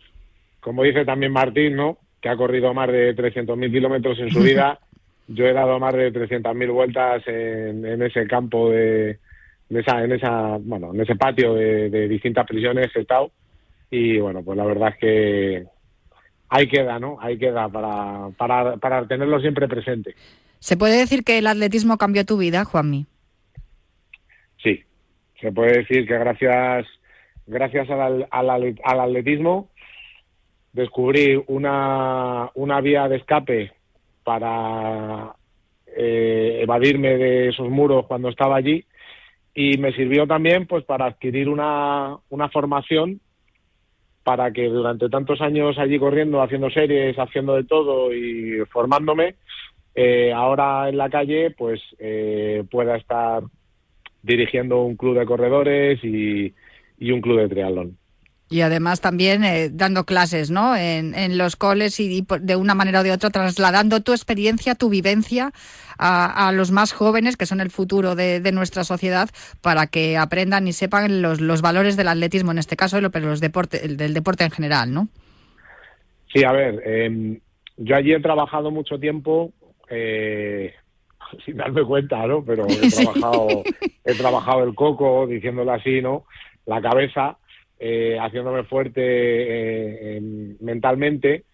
como dice también Martín, ¿no? Que ha corrido más de 300.000 kilómetros en su vida. Yo he dado más de 300.000 vueltas en, en ese campo de, en esa, en esa, bueno, en ese patio de, de distintas prisiones he estado y bueno, pues la verdad es que ahí queda, ¿no? Ahí queda para, para, para tenerlo siempre presente. ¿Se puede decir que el atletismo cambió tu vida, Juanmi? Sí, se puede decir que gracias, gracias al, al, al atletismo descubrí una, una vía de escape para eh, evadirme de esos muros cuando estaba allí y me sirvió también pues para adquirir una, una formación para que durante tantos años allí corriendo, haciendo series, haciendo de todo y formándome, eh, ahora en la calle pues eh, pueda estar dirigiendo un club de corredores y, y un club de triatlón. Y además también eh, dando clases, ¿no? En, en los coles y, de una manera o de otra trasladando tu experiencia, tu vivencia a, los más jóvenes, que son el futuro de, nuestra sociedad, para que aprendan y sepan los, los valores del atletismo en este caso, pero los deporte, del deporte en general, ¿no? Sí, a ver, em, yo allí he trabajado mucho tiempo, eh, sin darme cuenta, ¿no? Pero he trabajado, he trabajado el coco, diciéndolo así, ¿no? La cabeza eh, haciéndome fuerte eh, mentalmente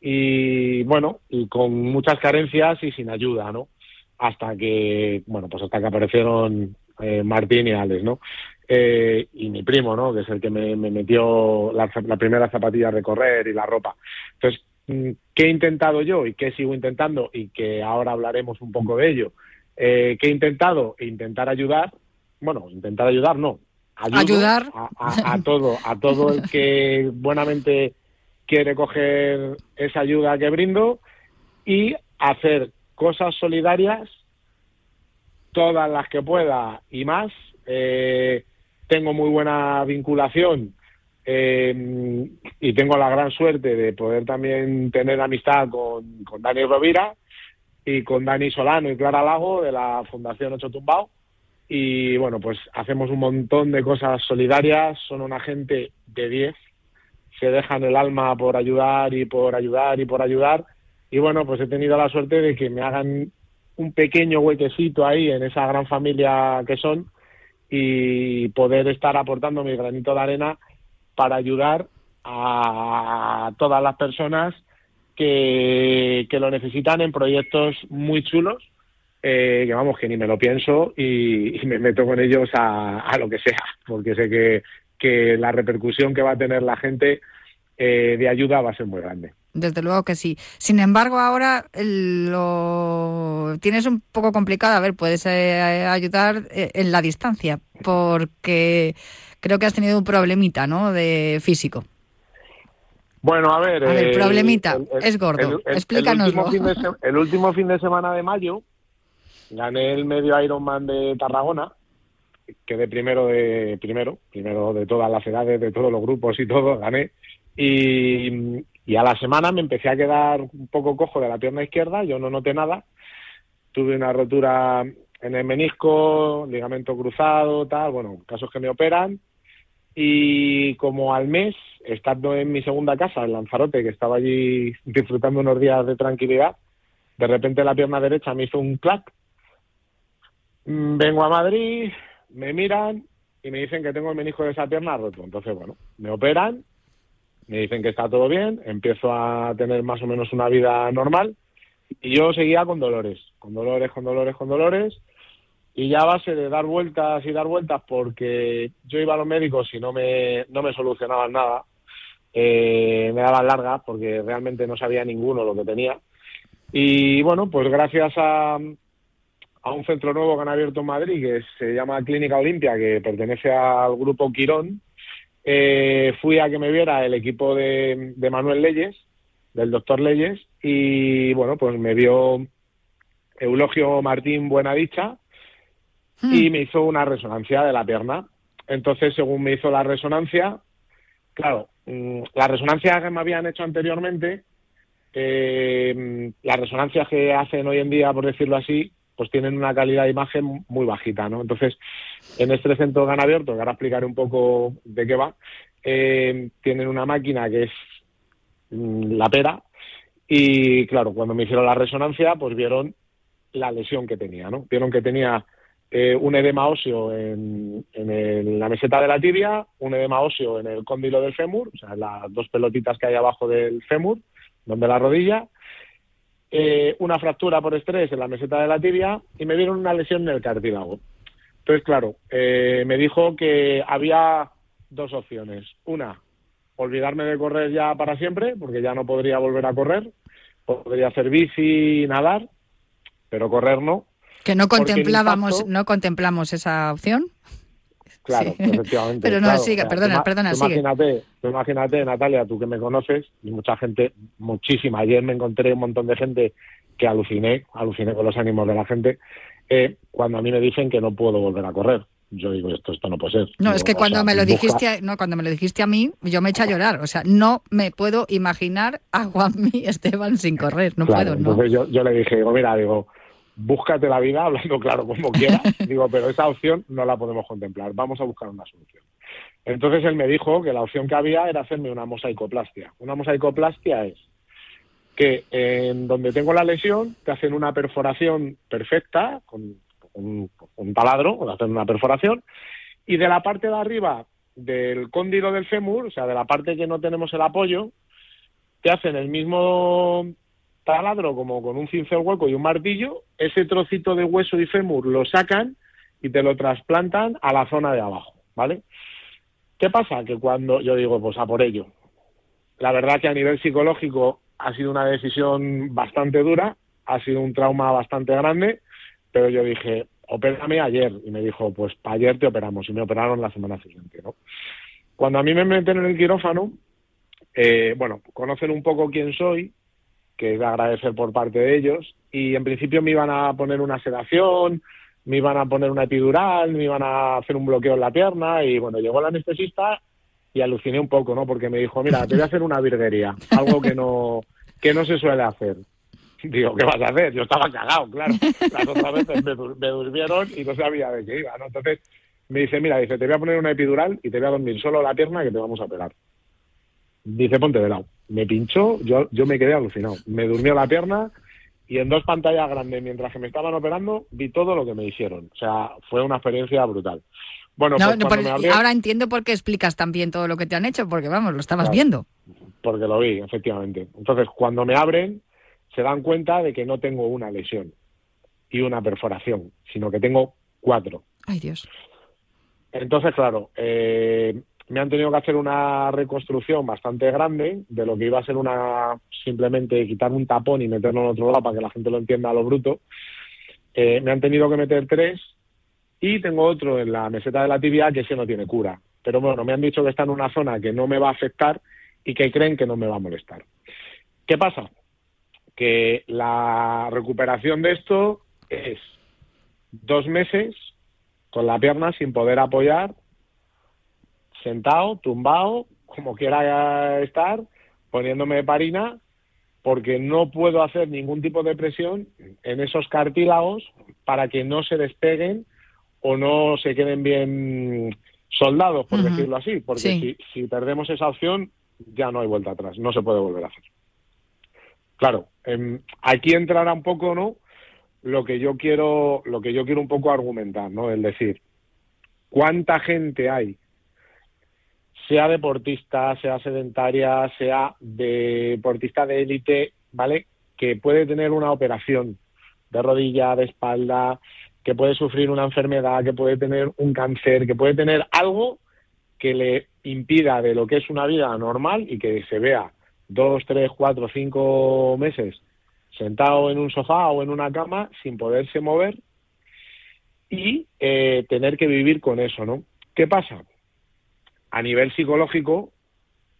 y bueno, y con muchas carencias y sin ayuda, ¿no? Hasta que, bueno, pues hasta que aparecieron eh, Martín y Alex, ¿no? y mi primo, ¿no? Que es el que me, metió la, primera zapatilla a recorrer y la ropa. Entonces, mm, ¿qué he intentado yo y qué sigo intentando? Y que ahora hablaremos un poco de ello. ¿Qué he intentado? Intentar ayudar, bueno, intentar ayudar no, ayudar a, todo, a todo el que buenamente quiere coger esa ayuda que brindo y hacer cosas solidarias, todas las que pueda y más. Eh, tengo muy buena vinculación eh, y tengo la gran suerte de poder también tener amistad con, con Dani Rovira y con Dani Solano y Clara Lago de la Fundación Ocho Tumbao y bueno, pues hacemos un montón de cosas solidarias, son una gente de 10, se dejan el alma por ayudar y por ayudar y por ayudar. Y bueno, pues he tenido la suerte de que me hagan un pequeño huequecito ahí en esa gran familia que son y poder estar aportando mi granito de arena para ayudar a todas las personas que, que lo necesitan en proyectos muy chulos eh, que vamos, que ni me lo pienso y, me meto con ellos a, lo que sea, porque sé que, que, la repercusión que va a tener la gente eh, de ayuda va a ser muy grande. Desde luego que sí. Sin embargo, ahora lo tienes un poco complicado. A ver, puedes eh, ayudar en la distancia, porque creo que has tenido un problemita, ¿no? De físico. Bueno, a ver. el problemita es gordo. Explícanos. el último fin de semana de mayo, gané el medio Ironman de Tarragona, quedé primero de primero, primero de todas las edades, de todos los grupos y todo, gané. Y, a la semana me empecé a quedar un poco cojo de la pierna izquierda, yo no noté nada. Tuve una rotura en el menisco, ligamento cruzado, tal, bueno, casos que me operan. Y como al mes, estando en mi segunda casa, en Lanzarote, que estaba allí disfrutando unos días de tranquilidad, de repente la pierna derecha me hizo un clac vengo a Madrid, me miran y me dicen que tengo el menisco de esa pierna roto. Entonces, bueno, me operan, me dicen que está todo bien, empiezo a tener más o menos una vida normal y yo seguía con dolores, con dolores, con dolores, con dolores. Y ya a base de dar vueltas y dar vueltas porque yo iba a los médicos y no me, no me solucionaban nada, eh, me daban largas porque realmente no sabía ninguno lo que tenía. Y bueno, pues gracias a, a un centro nuevo que han abierto en Madrid, que se llama Clínica Olimpia, que pertenece al grupo Quirón. Eh, fui a que me viera el equipo de, Manuel Leyes, del doctor Leyes, y bueno, pues me vio Eulogio Martín Buenadicha hmm. y me hizo una resonancia de la pierna. Entonces, según me hizo la resonancia, claro, mm, la resonancia que me habían hecho anteriormente, eh, las resonancias que hacen hoy en día, por decirlo así, pues tienen una calidad de imagen muy bajita, ¿no? Entonces, en este centro de abierto, que ahora explicaré un poco de qué va, eh, tienen una máquina que es mm, la pera y, claro, cuando me hicieron la resonancia, pues vieron la lesión que tenía, ¿no? Vieron que tenía eh, un edema óseo en, la meseta de la tibia, un edema óseo en el cóndilo del fémur, o sea, las dos pelotitas que hay abajo del fémur, donde la rodilla, eh, una fractura por estrés en la meseta de la tibia y me dieron una lesión en el cartílago. Entonces, claro, eh, me dijo que había dos opciones. Una, olvidarme de correr ya para siempre, porque ya no podría volver a correr. Podría hacer bici, nadar, pero correr no. Que no contemplábamos, no contemplamos esa opción. Claro, efectivamente. Pero no, sigue, perdona, perdona, imagínate, Imagínate, Natalia, tú que me conoces, y mucha gente, muchísima. Ayer me encontré un montón de gente que aluciné, aluciné con los ánimos de la gente, eh, cuando a mí me dicen que no puedo volver a correr. yo digo, esto, esto no puede ser. No, Digo, es que cuando sea, me lo busca- dijiste, a- no, cuando me lo dijiste a mí, yo me eché a llorar. O sea, no me puedo imaginar a Juanmi Esteban sin correr. No Claro, puedo, no. Entonces yo, yo le dije, digo, mira, digo, búscate la vida hablando claro como quieras. digo, pero esa opción no la podemos contemplar. Vamos a buscar una solución. Entonces él me dijo que la opción que había era hacerme una mosaicoplastia. Una mosaicoplastia es que en donde tengo la lesión te hacen una perforación perfecta con un, un taladro, o hacen una perforación, y de la parte de arriba del cóndilo del fémur, o sea, de la parte que no tenemos el apoyo, te hacen el mismo taladro como con un cincel hueco y un martillo, ese trocito de hueso y fémur lo sacan y te lo trasplantan a la zona de abajo, ¿vale? ¿Qué pasa? Que cuando yo digo, pues a por ello. La verdad que a nivel psicológico ha sido una decisión bastante dura, ha sido un trauma bastante grande, pero yo dije, opérame ayer. Y me dijo, pues para ayer te operamos. Y me operaron la semana siguiente, ¿no? Cuando a mí me meten en el quirófano, eh, bueno, conocen un poco quién soy, que es de agradecer por parte de ellos, y en principio me iban a poner una sedación, me iban a poner una epidural, me iban a hacer un bloqueo en la pierna, y bueno, llegó el anestesista y aluciné un poco, ¿no? Porque me dijo, mira, te voy a hacer una virguería, algo que no, que no se suele hacer. Digo, ¿qué vas a hacer? Yo estaba cagado, claro. Las otras veces me, me durmieron y no sabía de qué iba, ¿no? Entonces me dice, mira, dice, te voy a poner una epidural y te voy a dormir solo la pierna que te vamos a operar. Dice, ponte de lado. Me pinchó, yo, yo me quedé alucinado. Me durmió la pierna y en dos pantallas grandes, mientras que me estaban operando, vi todo lo que me hicieron. O sea, fue una experiencia brutal. Bueno, No, pues no, por- ahora entiendo por qué explicas también todo lo que te han hecho, porque vamos, lo estabas Claro. viendo. porque lo vi, efectivamente. Entonces, cuando me abren, se dan cuenta de que no tengo una lesión y una perforación, sino que tengo cuatro. Ay, Dios. Entonces, claro, eh, me han tenido que hacer una reconstrucción bastante grande de lo que iba a ser una simplemente quitar un tapón y meterlo en otro lado para que la gente lo entienda a lo bruto. Eh, me han tenido que meter tres y tengo otro en la meseta de la tibia que ese no tiene cura. Pero bueno, me han dicho que está en una zona que no me va a afectar y que creen que no me va a molestar. ¿Qué pasa? Que la recuperación de esto es dos meses con la pierna sin poder apoyar, sentado, tumbado, como quiera estar, poniéndome parina, porque no puedo hacer ningún tipo de presión en esos cartílagos para que no se despeguen o no se queden bien soldados, por decirlo así, porque Sí. si, si perdemos esa opción ya no hay vuelta atrás, no se puede volver a hacer. Claro, em, aquí entrará un poco, ¿no? Lo que yo quiero, lo que yo quiero un poco argumentar, ¿no? Es decir, ¿cuánta gente hay, sea deportista, sea sedentaria, sea deportista de élite, ¿vale? Que puede tener una operación de rodilla, de espalda, que puede sufrir una enfermedad, que puede tener un cáncer, que puede tener algo que le impida de lo que es una vida normal y que se vea dos, tres, cuatro, cinco meses sentado en un sofá o en una cama sin poderse mover y eh, tener que vivir con eso, ¿no? ¿Qué pasa? A nivel psicológico,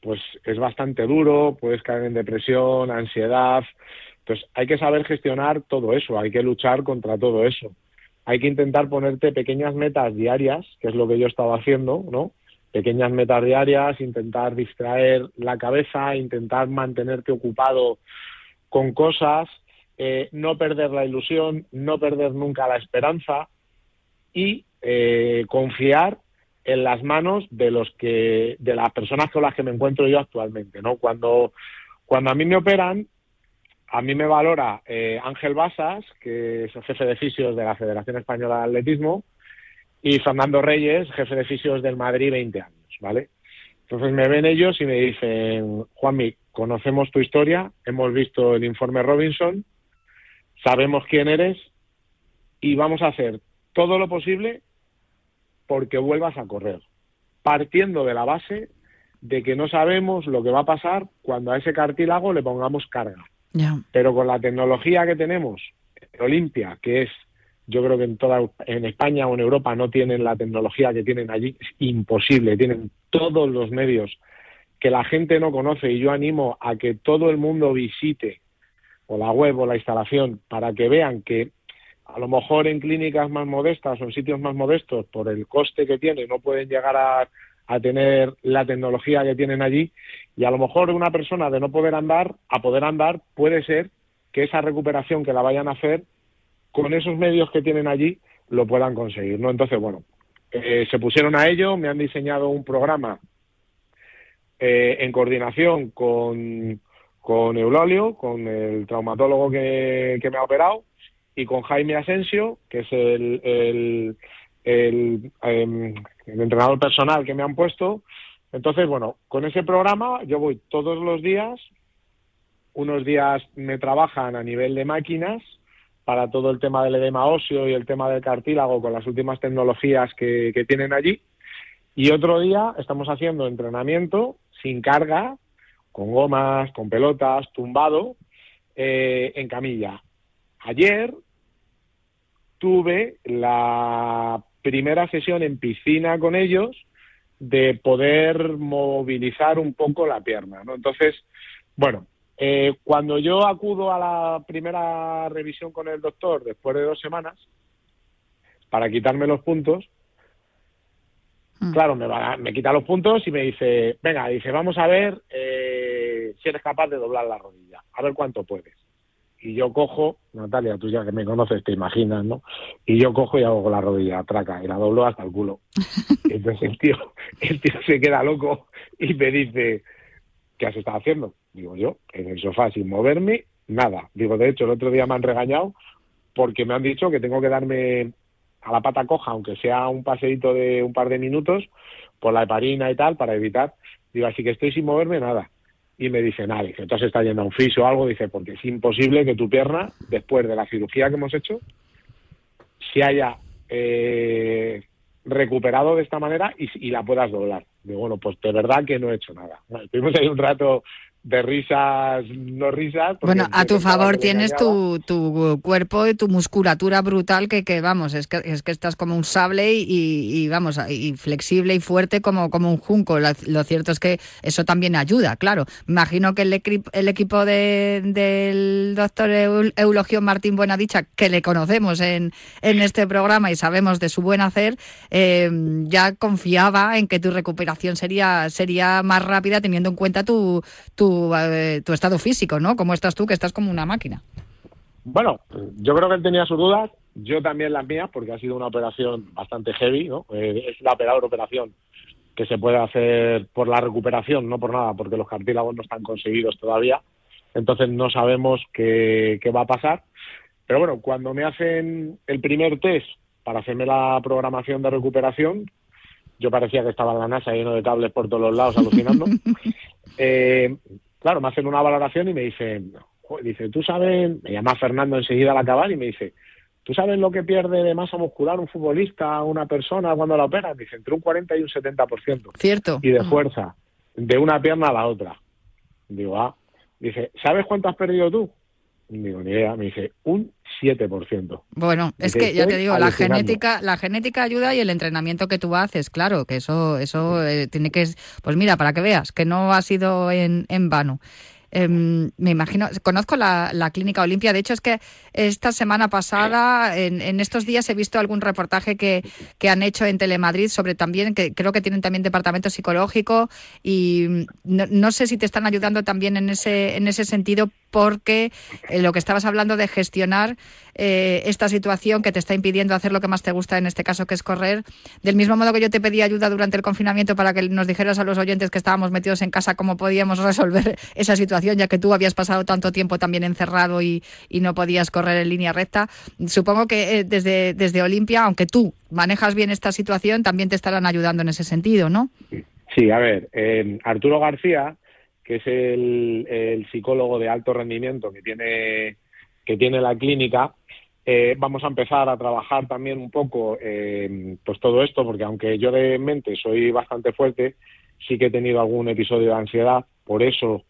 pues es bastante duro, puedes caer en depresión, ansiedad. Entonces hay que saber gestionar todo eso, hay que luchar contra todo eso. Hay que intentar ponerte pequeñas metas diarias, que es lo que yo estaba haciendo, ¿no? Pequeñas metas diarias, intentar distraer la cabeza, intentar mantenerte ocupado con cosas, eh, no perder la ilusión, no perder nunca la esperanza y eh, confiar en las manos de los que de las personas con las que me encuentro yo actualmente no cuando cuando a mí me operan a mí me valora eh, Ángel Basas que es el jefe de fisios de la Federación Española de Atletismo y Fernando Reyes jefe de fisios del Madrid 20 años vale entonces me ven ellos y me dicen Juanmi conocemos tu historia hemos visto el informe Robinson sabemos quién eres y vamos a hacer todo lo posible porque vuelvas a correr, partiendo de la base de que no sabemos lo que va a pasar cuando a ese cartílago le pongamos carga. Pero con la tecnología que tenemos, en Olimpia, que es, yo creo que en toda en España o en Europa no tienen la tecnología que tienen allí, es imposible, tienen todos los medios que la gente no conoce y yo animo a que todo el mundo visite o la web o la instalación para que vean que a lo mejor en clínicas más modestas o en sitios más modestos, por el coste que tiene, no pueden llegar a, tener la tecnología que tienen allí. Y a lo mejor una persona de no poder andar a poder andar puede ser que esa recuperación que la vayan a hacer con esos medios que tienen allí lo puedan conseguir, ¿no? Entonces, bueno, eh, se pusieron a ello, me han diseñado un programa eh, en coordinación con, con Eulolio, con el traumatólogo que, que me ha operado, y con Jaime Asensio, que es el, em, el entrenador personal que me han puesto. Entonces, bueno, con ese programa yo voy todos los días, unos días me trabajan a nivel de máquinas para todo el tema del edema óseo y el tema del cartílago con las últimas tecnologías que, que tienen allí. Y otro día estamos haciendo entrenamiento sin carga, con gomas, con pelotas, tumbado, eh, en camilla. Ayer tuve la primera sesión en piscina con ellos de poder movilizar un poco la pierna, ¿no? Entonces, bueno, eh, cuando yo acudo a la primera revisión con el doctor después de dos semanas para quitarme los puntos, Mm. claro, me, va, me quita los puntos y me dice, venga, dice, vamos a ver eh, si eres capaz de doblar la rodilla, a ver cuánto puedes. Y yo cojo, Natalia, tú ya que me conoces, te imaginas, ¿no? Y yo cojo y hago con la rodilla, traca, y la doblo hasta el culo. Entonces el tío, el tío se queda loco y me dice, ¿qué has estado haciendo? Digo yo, en el sofá sin moverme, nada. Digo, de hecho, el otro día me han regañado porque me han dicho que tengo que darme a la pata coja, aunque sea un paseíto de un par de minutos, por la heparina y tal, para evitar. Digo, así que estoy sin moverme nada. Y me dice, nada, dice, entonces está yendo a un fisio o algo, dice, porque es imposible que tu pierna, después de la cirugía que hemos hecho, se haya eh, recuperado de esta manera y, la puedas doblar. Digo, bueno, pues de verdad que no he hecho nada. Estuvimos ahí un rato de risas, no risas. Bueno, a tu favor tienes tu, tu cuerpo y tu musculatura brutal que, que vamos, es que, es que estás como un sable y, y, vamos, y flexible y fuerte como, como un junco. Lo, lo cierto es que eso también ayuda, claro. Imagino que el, el equipo de- del doctor Eul- Eulogio Martín Buenadicha, que le conocemos en, en este programa y sabemos de su buen hacer, eh, ya confiaba en que tu recuperación sería, sería más rápida teniendo en cuenta tu, tu, eh, tu estado físico, ¿no? Como estás tú, que estás como una máquina. Bueno, yo creo que él tenía sus dudas, yo también las mías, porque ha sido una operación bastante heavy, ¿no? Eh, es la peor operación que se puede hacer por la recuperación, no por nada, porque los cartílagos no están conseguidos todavía, entonces no sabemos qué, qué va a pasar. Pero bueno, cuando me hacen el primer test para hacerme la programación de recuperación, yo parecía que estaba en la NASA lleno de cables por todos los lados alucinando. Eh, claro, me hacen una valoración y me dicen, dice, tú sabes, me llama Fernando enseguida al acabar y me dice, ¿tú sabes lo que pierde de masa muscular un futbolista, una persona cuando la operan? Dice, entre un 40 y un 70%. ¿Cierto? Y de fuerza, de una pierna a la otra. Digo, ah. Dice, ¿sabes cuánto has perdido tú? Digo, ni idea. Me dice, un 7%. Bueno, es que ya te "Estoy digo, la alucinando". genética, la genética ayuda y el entrenamiento que tú haces, claro, que eso, eso eh, tiene que, pues mira, para que veas que no ha sido en, en vano. Em, me imagino, conozco la, la clínica Olimpia, de hecho es que esta semana pasada, en, en estos días he visto algún reportaje que, que han hecho en Telemadrid sobre también, que creo que tienen también departamento psicológico y no, no sé si te están ayudando también en ese, en ese sentido porque eh, lo que estabas hablando de gestionar eh, esta situación que te está impidiendo hacer lo que más te gusta en este caso, que es correr, del mismo modo que yo te pedí ayuda durante el confinamiento para que nos dijeras a los oyentes que estábamos metidos en casa cómo podíamos resolver esa situación, ya que tú habías pasado tanto tiempo también encerrado y, y no podías correr en línea recta. Supongo que eh, desde, desde Olimpia, aunque tú manejas bien esta situación, también te estarán ayudando en ese sentido, ¿no? Sí, a ver, eh, Arturo García, que es el, el psicólogo de alto rendimiento que tiene, que tiene la clínica, eh, vamos a empezar a trabajar también un poco eh, pues todo esto, porque aunque yo de mente soy bastante fuerte, sí que he tenido algún episodio de ansiedad, por eso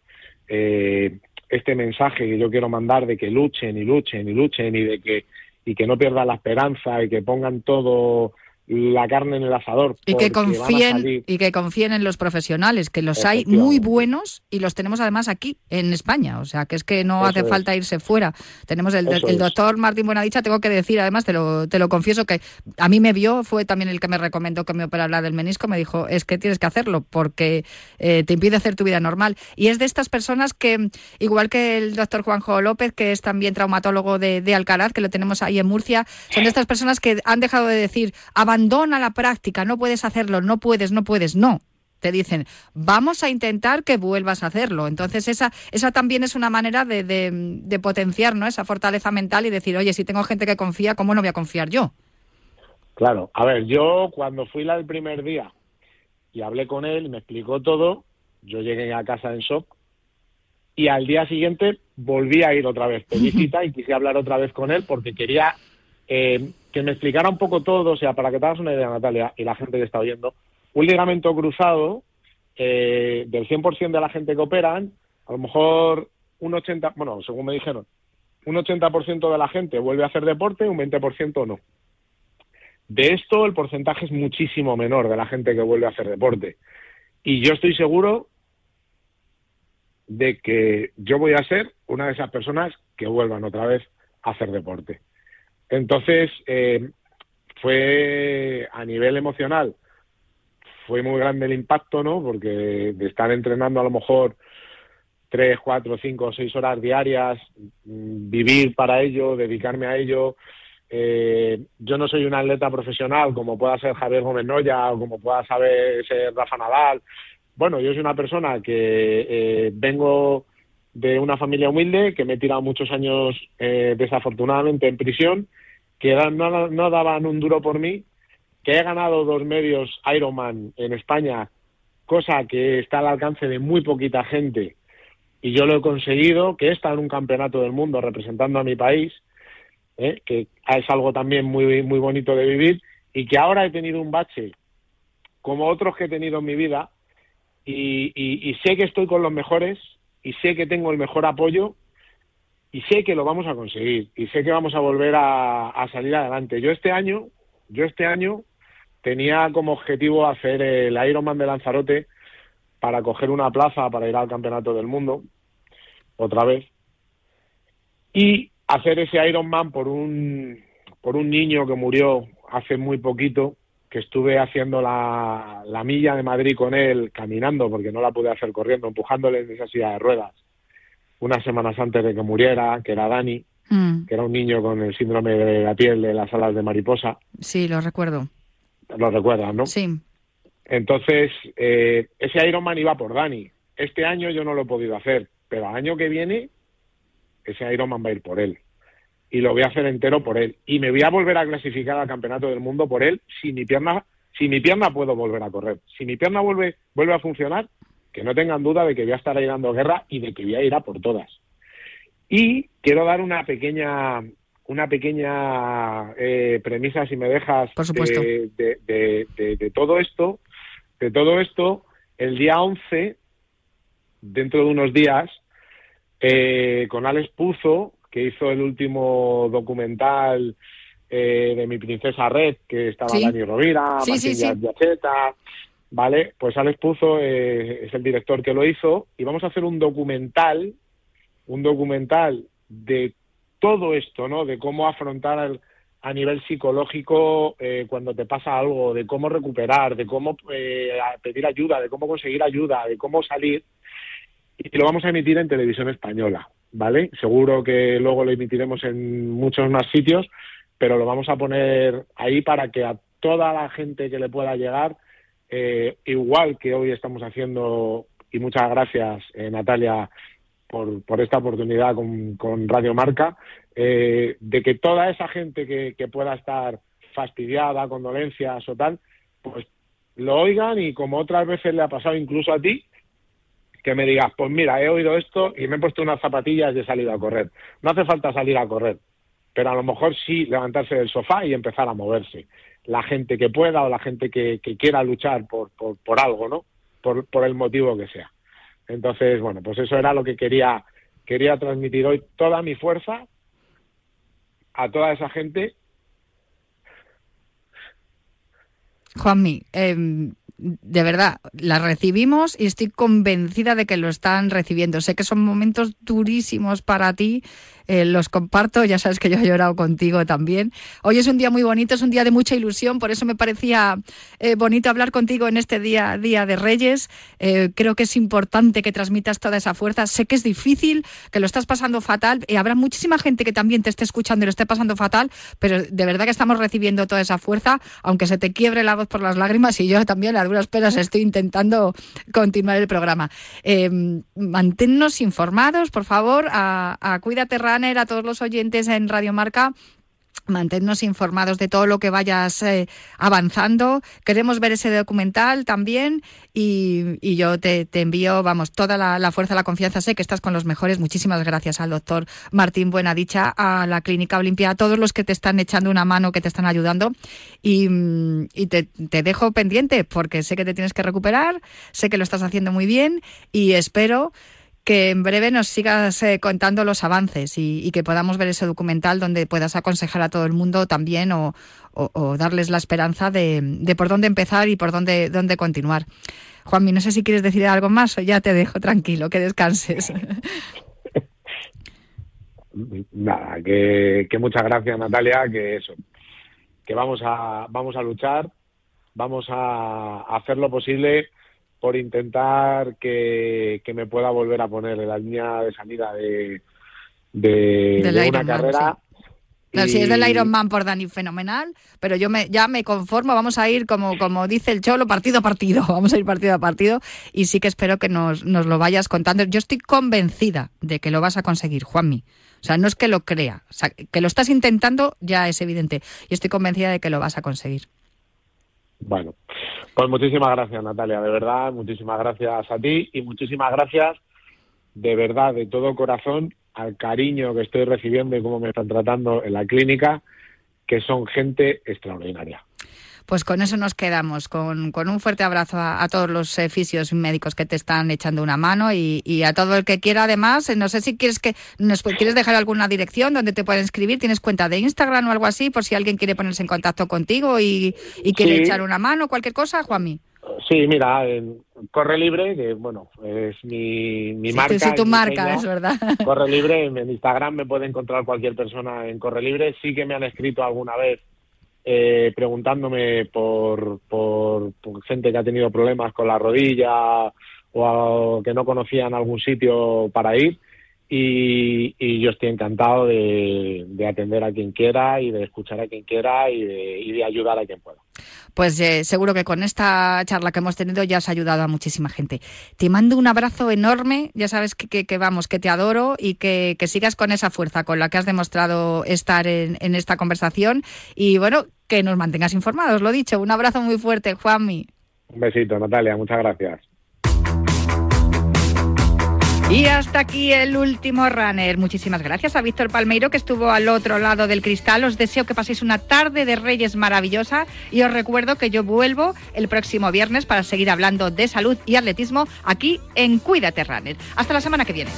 eh, este mensaje que yo quiero mandar de que luchen y luchen y luchen y de que y que no pierdan la esperanza y que pongan todo la carne en el asador. Y que confíen y que confíen en los profesionales, que los hay muy buenos y los tenemos además aquí en España, o sea, que es que no Eso hace es. falta irse fuera. Tenemos el, doctor Martín Buenadicha, tengo que decir, además te lo te lo confieso que a mí me vio, fue también el que me recomendó que me operara del menisco, me dijo, "Es que tienes que hacerlo porque eh, te impide hacer tu vida normal." Y es de estas personas que igual que el doctor Juanjo López, que es también traumatólogo de, de Alcaraz, que lo tenemos ahí en Murcia, son de estas personas que han dejado de decir, abandona la práctica, no puedes hacerlo, no puedes, no puedes, no. Te dicen, vamos a intentar que vuelvas a hacerlo. Entonces, esa, esa también es una manera de, de, de potenciar ¿no? esa fortaleza mental y decir, oye, si tengo gente que confía, ¿cómo no voy a confiar yo? Claro, a ver, yo cuando fui la del primer día y hablé con él y me explicó todo, yo llegué a casa en shock y al día siguiente volví a ir otra vez, pedí cita y quise hablar otra vez con él porque quería eh, que me explicara un poco todo, o sea, para que te hagas una idea, Natalia, y la gente que está oyendo, un ligamento cruzado eh, del 100% de la gente que operan, a lo mejor un 80, bueno, según me dijeron, un 80% de la gente vuelve a hacer deporte, un 20% no. De esto el porcentaje es muchísimo menor de la gente que vuelve a hacer deporte. Y yo estoy seguro de que yo voy a ser una de esas personas que vuelvan otra vez a hacer deporte. Entonces, eh, fue a nivel emocional, fue muy grande el impacto, ¿no? Porque de estar entrenando a lo mejor tres, cuatro, cinco, seis horas diarias, mm, vivir para ello, dedicarme a ello. Eh, yo no soy un atleta profesional como pueda ser Javier Gómez Noya o como pueda saber ser Rafa Nadal. Bueno, yo soy una persona que eh, vengo de una familia humilde, que me he tirado muchos años eh, desafortunadamente en prisión, que no, no daban un duro por mí, que he ganado dos medios Ironman en España, cosa que está al alcance de muy poquita gente, y yo lo he conseguido, que he estado en un campeonato del mundo representando a mi país, ¿eh? que es algo también muy, muy bonito de vivir, y que ahora he tenido un bache, como otros que he tenido en mi vida, y- y sé que estoy con los mejores, y sé que tengo el mejor apoyo, y sé que lo vamos a conseguir, y sé que vamos a volver a, salir adelante. Yo este año, yo este año tenía como objetivo hacer el Ironman de Lanzarote para coger una plaza para ir al Campeonato del Mundo, otra vez, y hacer ese Ironman por un, por un niño que murió hace muy poquito, que estuve haciendo la, la milla de Madrid con él, caminando, porque no la pude hacer corriendo, empujándole en esa silla de ruedas, unas semanas antes de que muriera, que era Dani, Mm, que era un niño con el síndrome de la piel de las alas de mariposa. sí, lo recuerdo. Lo recuerdas, ¿no? Sí. Entonces, eh, ese Ironman iba por Dani. Este año yo no lo he podido hacer, pero el año que viene, ese Ironman va a ir por él. Y lo voy a hacer entero por él. Y me voy a volver a clasificar al Campeonato del Mundo por él si mi pierna, si mi pierna puedo volver a correr. Si mi pierna vuelve, vuelve a funcionar, que no tengan duda de que voy a estar ahí dando guerra y de que voy a ir a por todas. Y quiero dar una pequeña una pequeña eh, premisa, si me dejas, Por supuesto. de, de- de- de- de todo esto. De todo esto, el día 11, dentro de unos días, eh, con Alex Puzo, que hizo el último documental eh, de mi princesa Red, que estaba Sí. Dani Rovira, Sí, Martín sí. Yacheta, ¿vale? Pues Alex Puzo eh, es el director que lo hizo y vamos a hacer un documental, un documental de todo esto, ¿no? De cómo afrontar al- a nivel psicológico eh, cuando te pasa algo, de cómo recuperar, de cómo eh, pedir ayuda, de cómo conseguir ayuda, de cómo salir. Y lo vamos a emitir en televisión española, ¿vale? Seguro que luego lo emitiremos en muchos más sitios, pero lo vamos a poner ahí para que a toda la gente que le pueda llegar, eh, igual que hoy estamos haciendo, y muchas gracias, eh, Natalia, por, por esta oportunidad con, con Radio Marca, eh, de que toda esa gente que, que pueda estar fastidiada, con dolencias o tal, pues lo oigan y como otras veces le ha pasado incluso a ti, que me digas, pues mira, he oído esto y me he puesto unas zapatillas y he salido a correr. No hace falta salir a correr, pero a lo mejor sí levantarse del sofá y empezar a moverse. La gente que pueda o la gente que, quiera luchar por, por, algo, ¿no? Por, por el motivo que sea. Entonces, bueno, pues eso era lo que quería, quería transmitir hoy, toda mi fuerza a toda esa gente Juanmi, eh, de verdad, la recibimos y estoy convencida de que lo están recibiendo. Sé que son momentos durísimos para ti, eh, los comparto, ya sabes que yo he llorado contigo también. Hoy es un día muy bonito, es un día de mucha ilusión, por eso me parecía eh, bonito hablar contigo en este día, día de Reyes. Eh, creo que es importante que transmitas toda esa fuerza. Sé que es difícil, que lo estás pasando fatal y habrá muchísima gente que también te esté escuchando y lo esté pasando fatal, pero de verdad que estamos recibiendo toda esa fuerza, aunque se te quiebre la voz por las lágrimas y yo también a duras penas estoy intentando continuar el programa. manténnos informados, por favor, a, a Cuídate a todos los oyentes en Radio Marca manténnos informados de todo lo que vayas eh, avanzando. Queremos ver ese documental también y, yo te, envío, vamos, toda la, fuerza, la confianza. Sé que estás con los mejores. Muchísimas gracias al doctor Martín Buenadicha, a la Clínica Olimpia, a todos los que te están echando una mano, que te están ayudando. Y, te, te dejo pendiente porque sé que te tienes que recuperar, sé que lo estás haciendo muy bien y espero que en breve nos sigas eh, contando los avances y, que podamos ver ese documental donde puedas aconsejar a todo el mundo también o, darles la esperanza de, por dónde empezar y por dónde, dónde continuar. Juanmi, no sé si quieres decir algo más o ya te dejo tranquilo, que descanses. Nada, que, que muchas gracias Natalia, que eso, que vamos a, vamos a luchar, vamos a hacer lo posible por intentar que, me pueda volver a poner en la línea de salida de, de, una carrera. si es del Ironman por Dani, fenomenal, pero yo me, ya me conformo, vamos a ir como, como dice el Cholo, partido a partido, vamos a ir partido a partido y sí que espero que nos, nos lo vayas contando. Yo estoy convencida de que lo vas a conseguir, Juanmi. O sea, no es que lo crea, o sea, que lo estás intentando ya es evidente y estoy convencida de que lo vas a conseguir. Bueno, pues muchísimas gracias Natalia, de verdad, muchísimas gracias a ti y muchísimas gracias de verdad, de todo corazón, al cariño que estoy recibiendo y cómo me están tratando en la clínica, que son gente extraordinaria. Pues con eso nos quedamos, con, un fuerte abrazo a, todos los eh, fisios médicos que te están echando una mano y, a todo el que quiera además. Eh, no sé si quieres que nos quieres dejar alguna dirección donde te pueden escribir. ¿Tienes cuenta de Instagram o algo así por si alguien quiere ponerse en contacto contigo y, quiere echar una mano, cualquier cosa, Juanmi? Sí, mira, en Corre Libre, que bueno, es mi, mi marca. Sí, tu marca, es verdad. Corre Libre, en Instagram me puede encontrar cualquier persona en Corre Libre. Sí que me han escrito alguna vez eh, preguntándome por, por, gente que ha tenido problemas con la rodilla o que no conocían algún sitio para ir. Y, yo estoy encantado de, atender a quien quiera y de escuchar a quien quiera y de, ayudar a quien pueda. Pues eh, seguro que con esta charla que hemos tenido ya has ayudado a muchísima gente. Te mando un abrazo enorme, ya sabes que, que, vamos, que te adoro y que, sigas con esa fuerza con la que has demostrado estar en, en esta conversación y bueno, que nos mantengas informados, lo dicho. Un abrazo muy fuerte, Juanmi. Un besito, Natalia, muchas gracias. Y hasta aquí el último runner. Muchísimas gracias a Víctor Palmeiro que estuvo al otro lado del cristal. Os deseo que paséis una tarde de Reyes maravillosa y os recuerdo que yo vuelvo el próximo viernes para seguir hablando de salud y atletismo aquí en Cuídate Runner. Hasta la semana que viene.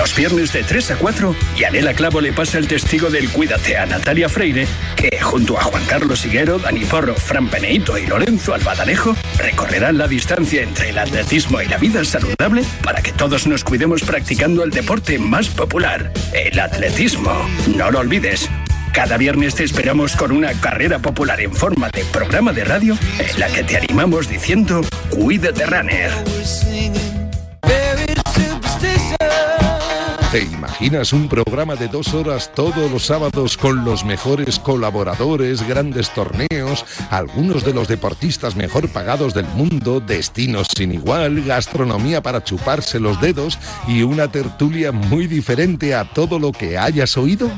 Los viernes de 3 a 4, Yanela Clavo le pasa el testigo del Cuídate a Natalia Freire, que junto a Juan Carlos Higuero, Dani Porro, Fran Peneito y Lorenzo Albadalejo recorrerán la distancia entre el atletismo y la vida saludable para que todos nos cuidemos practicando el deporte más popular, el atletismo. No lo olvides. Cada viernes te esperamos con una carrera popular en forma de programa de radio en la que te animamos diciendo Cuídate Runner. ¿Te imaginas un programa de dos horas todos los sábados con los mejores colaboradores, grandes torneos, algunos de los deportistas mejor pagados del mundo, destinos sin igual, gastronomía para chuparse los dedos y una tertulia muy diferente a todo lo que hayas oído?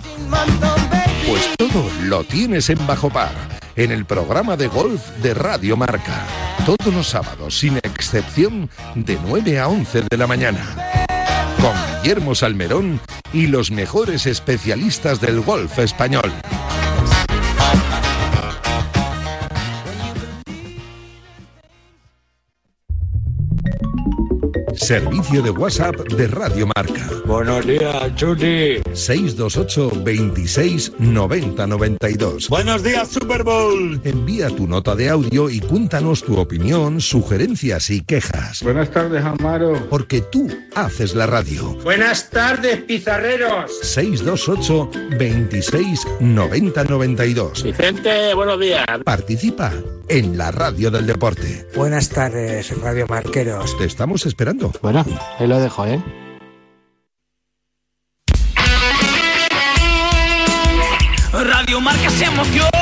Pues todo lo tienes en Bajo Par, en el programa de golf de Radio Marca. Todos los sábados, sin excepción, de 9 a 11 de la mañana con Guillermo Salmerón y los mejores especialistas del golf español. Servicio de WhatsApp de Radio Marca. Buenos días, Chuli. 628 26 90 92. Buenos días, Super Bowl. Envía tu nota de audio y cuéntanos tu opinión, sugerencias y quejas. Buenas tardes, Amaro. Porque tú haces la radio. Buenas tardes, pizarreros. 628 26 90 92. Vicente, buenos días. Participa en la radio del deporte. Buenas tardes, Radio Marqueros. Te estamos esperando. Bueno, ahí lo dejo, ¿eh? Radio Marca se emoción.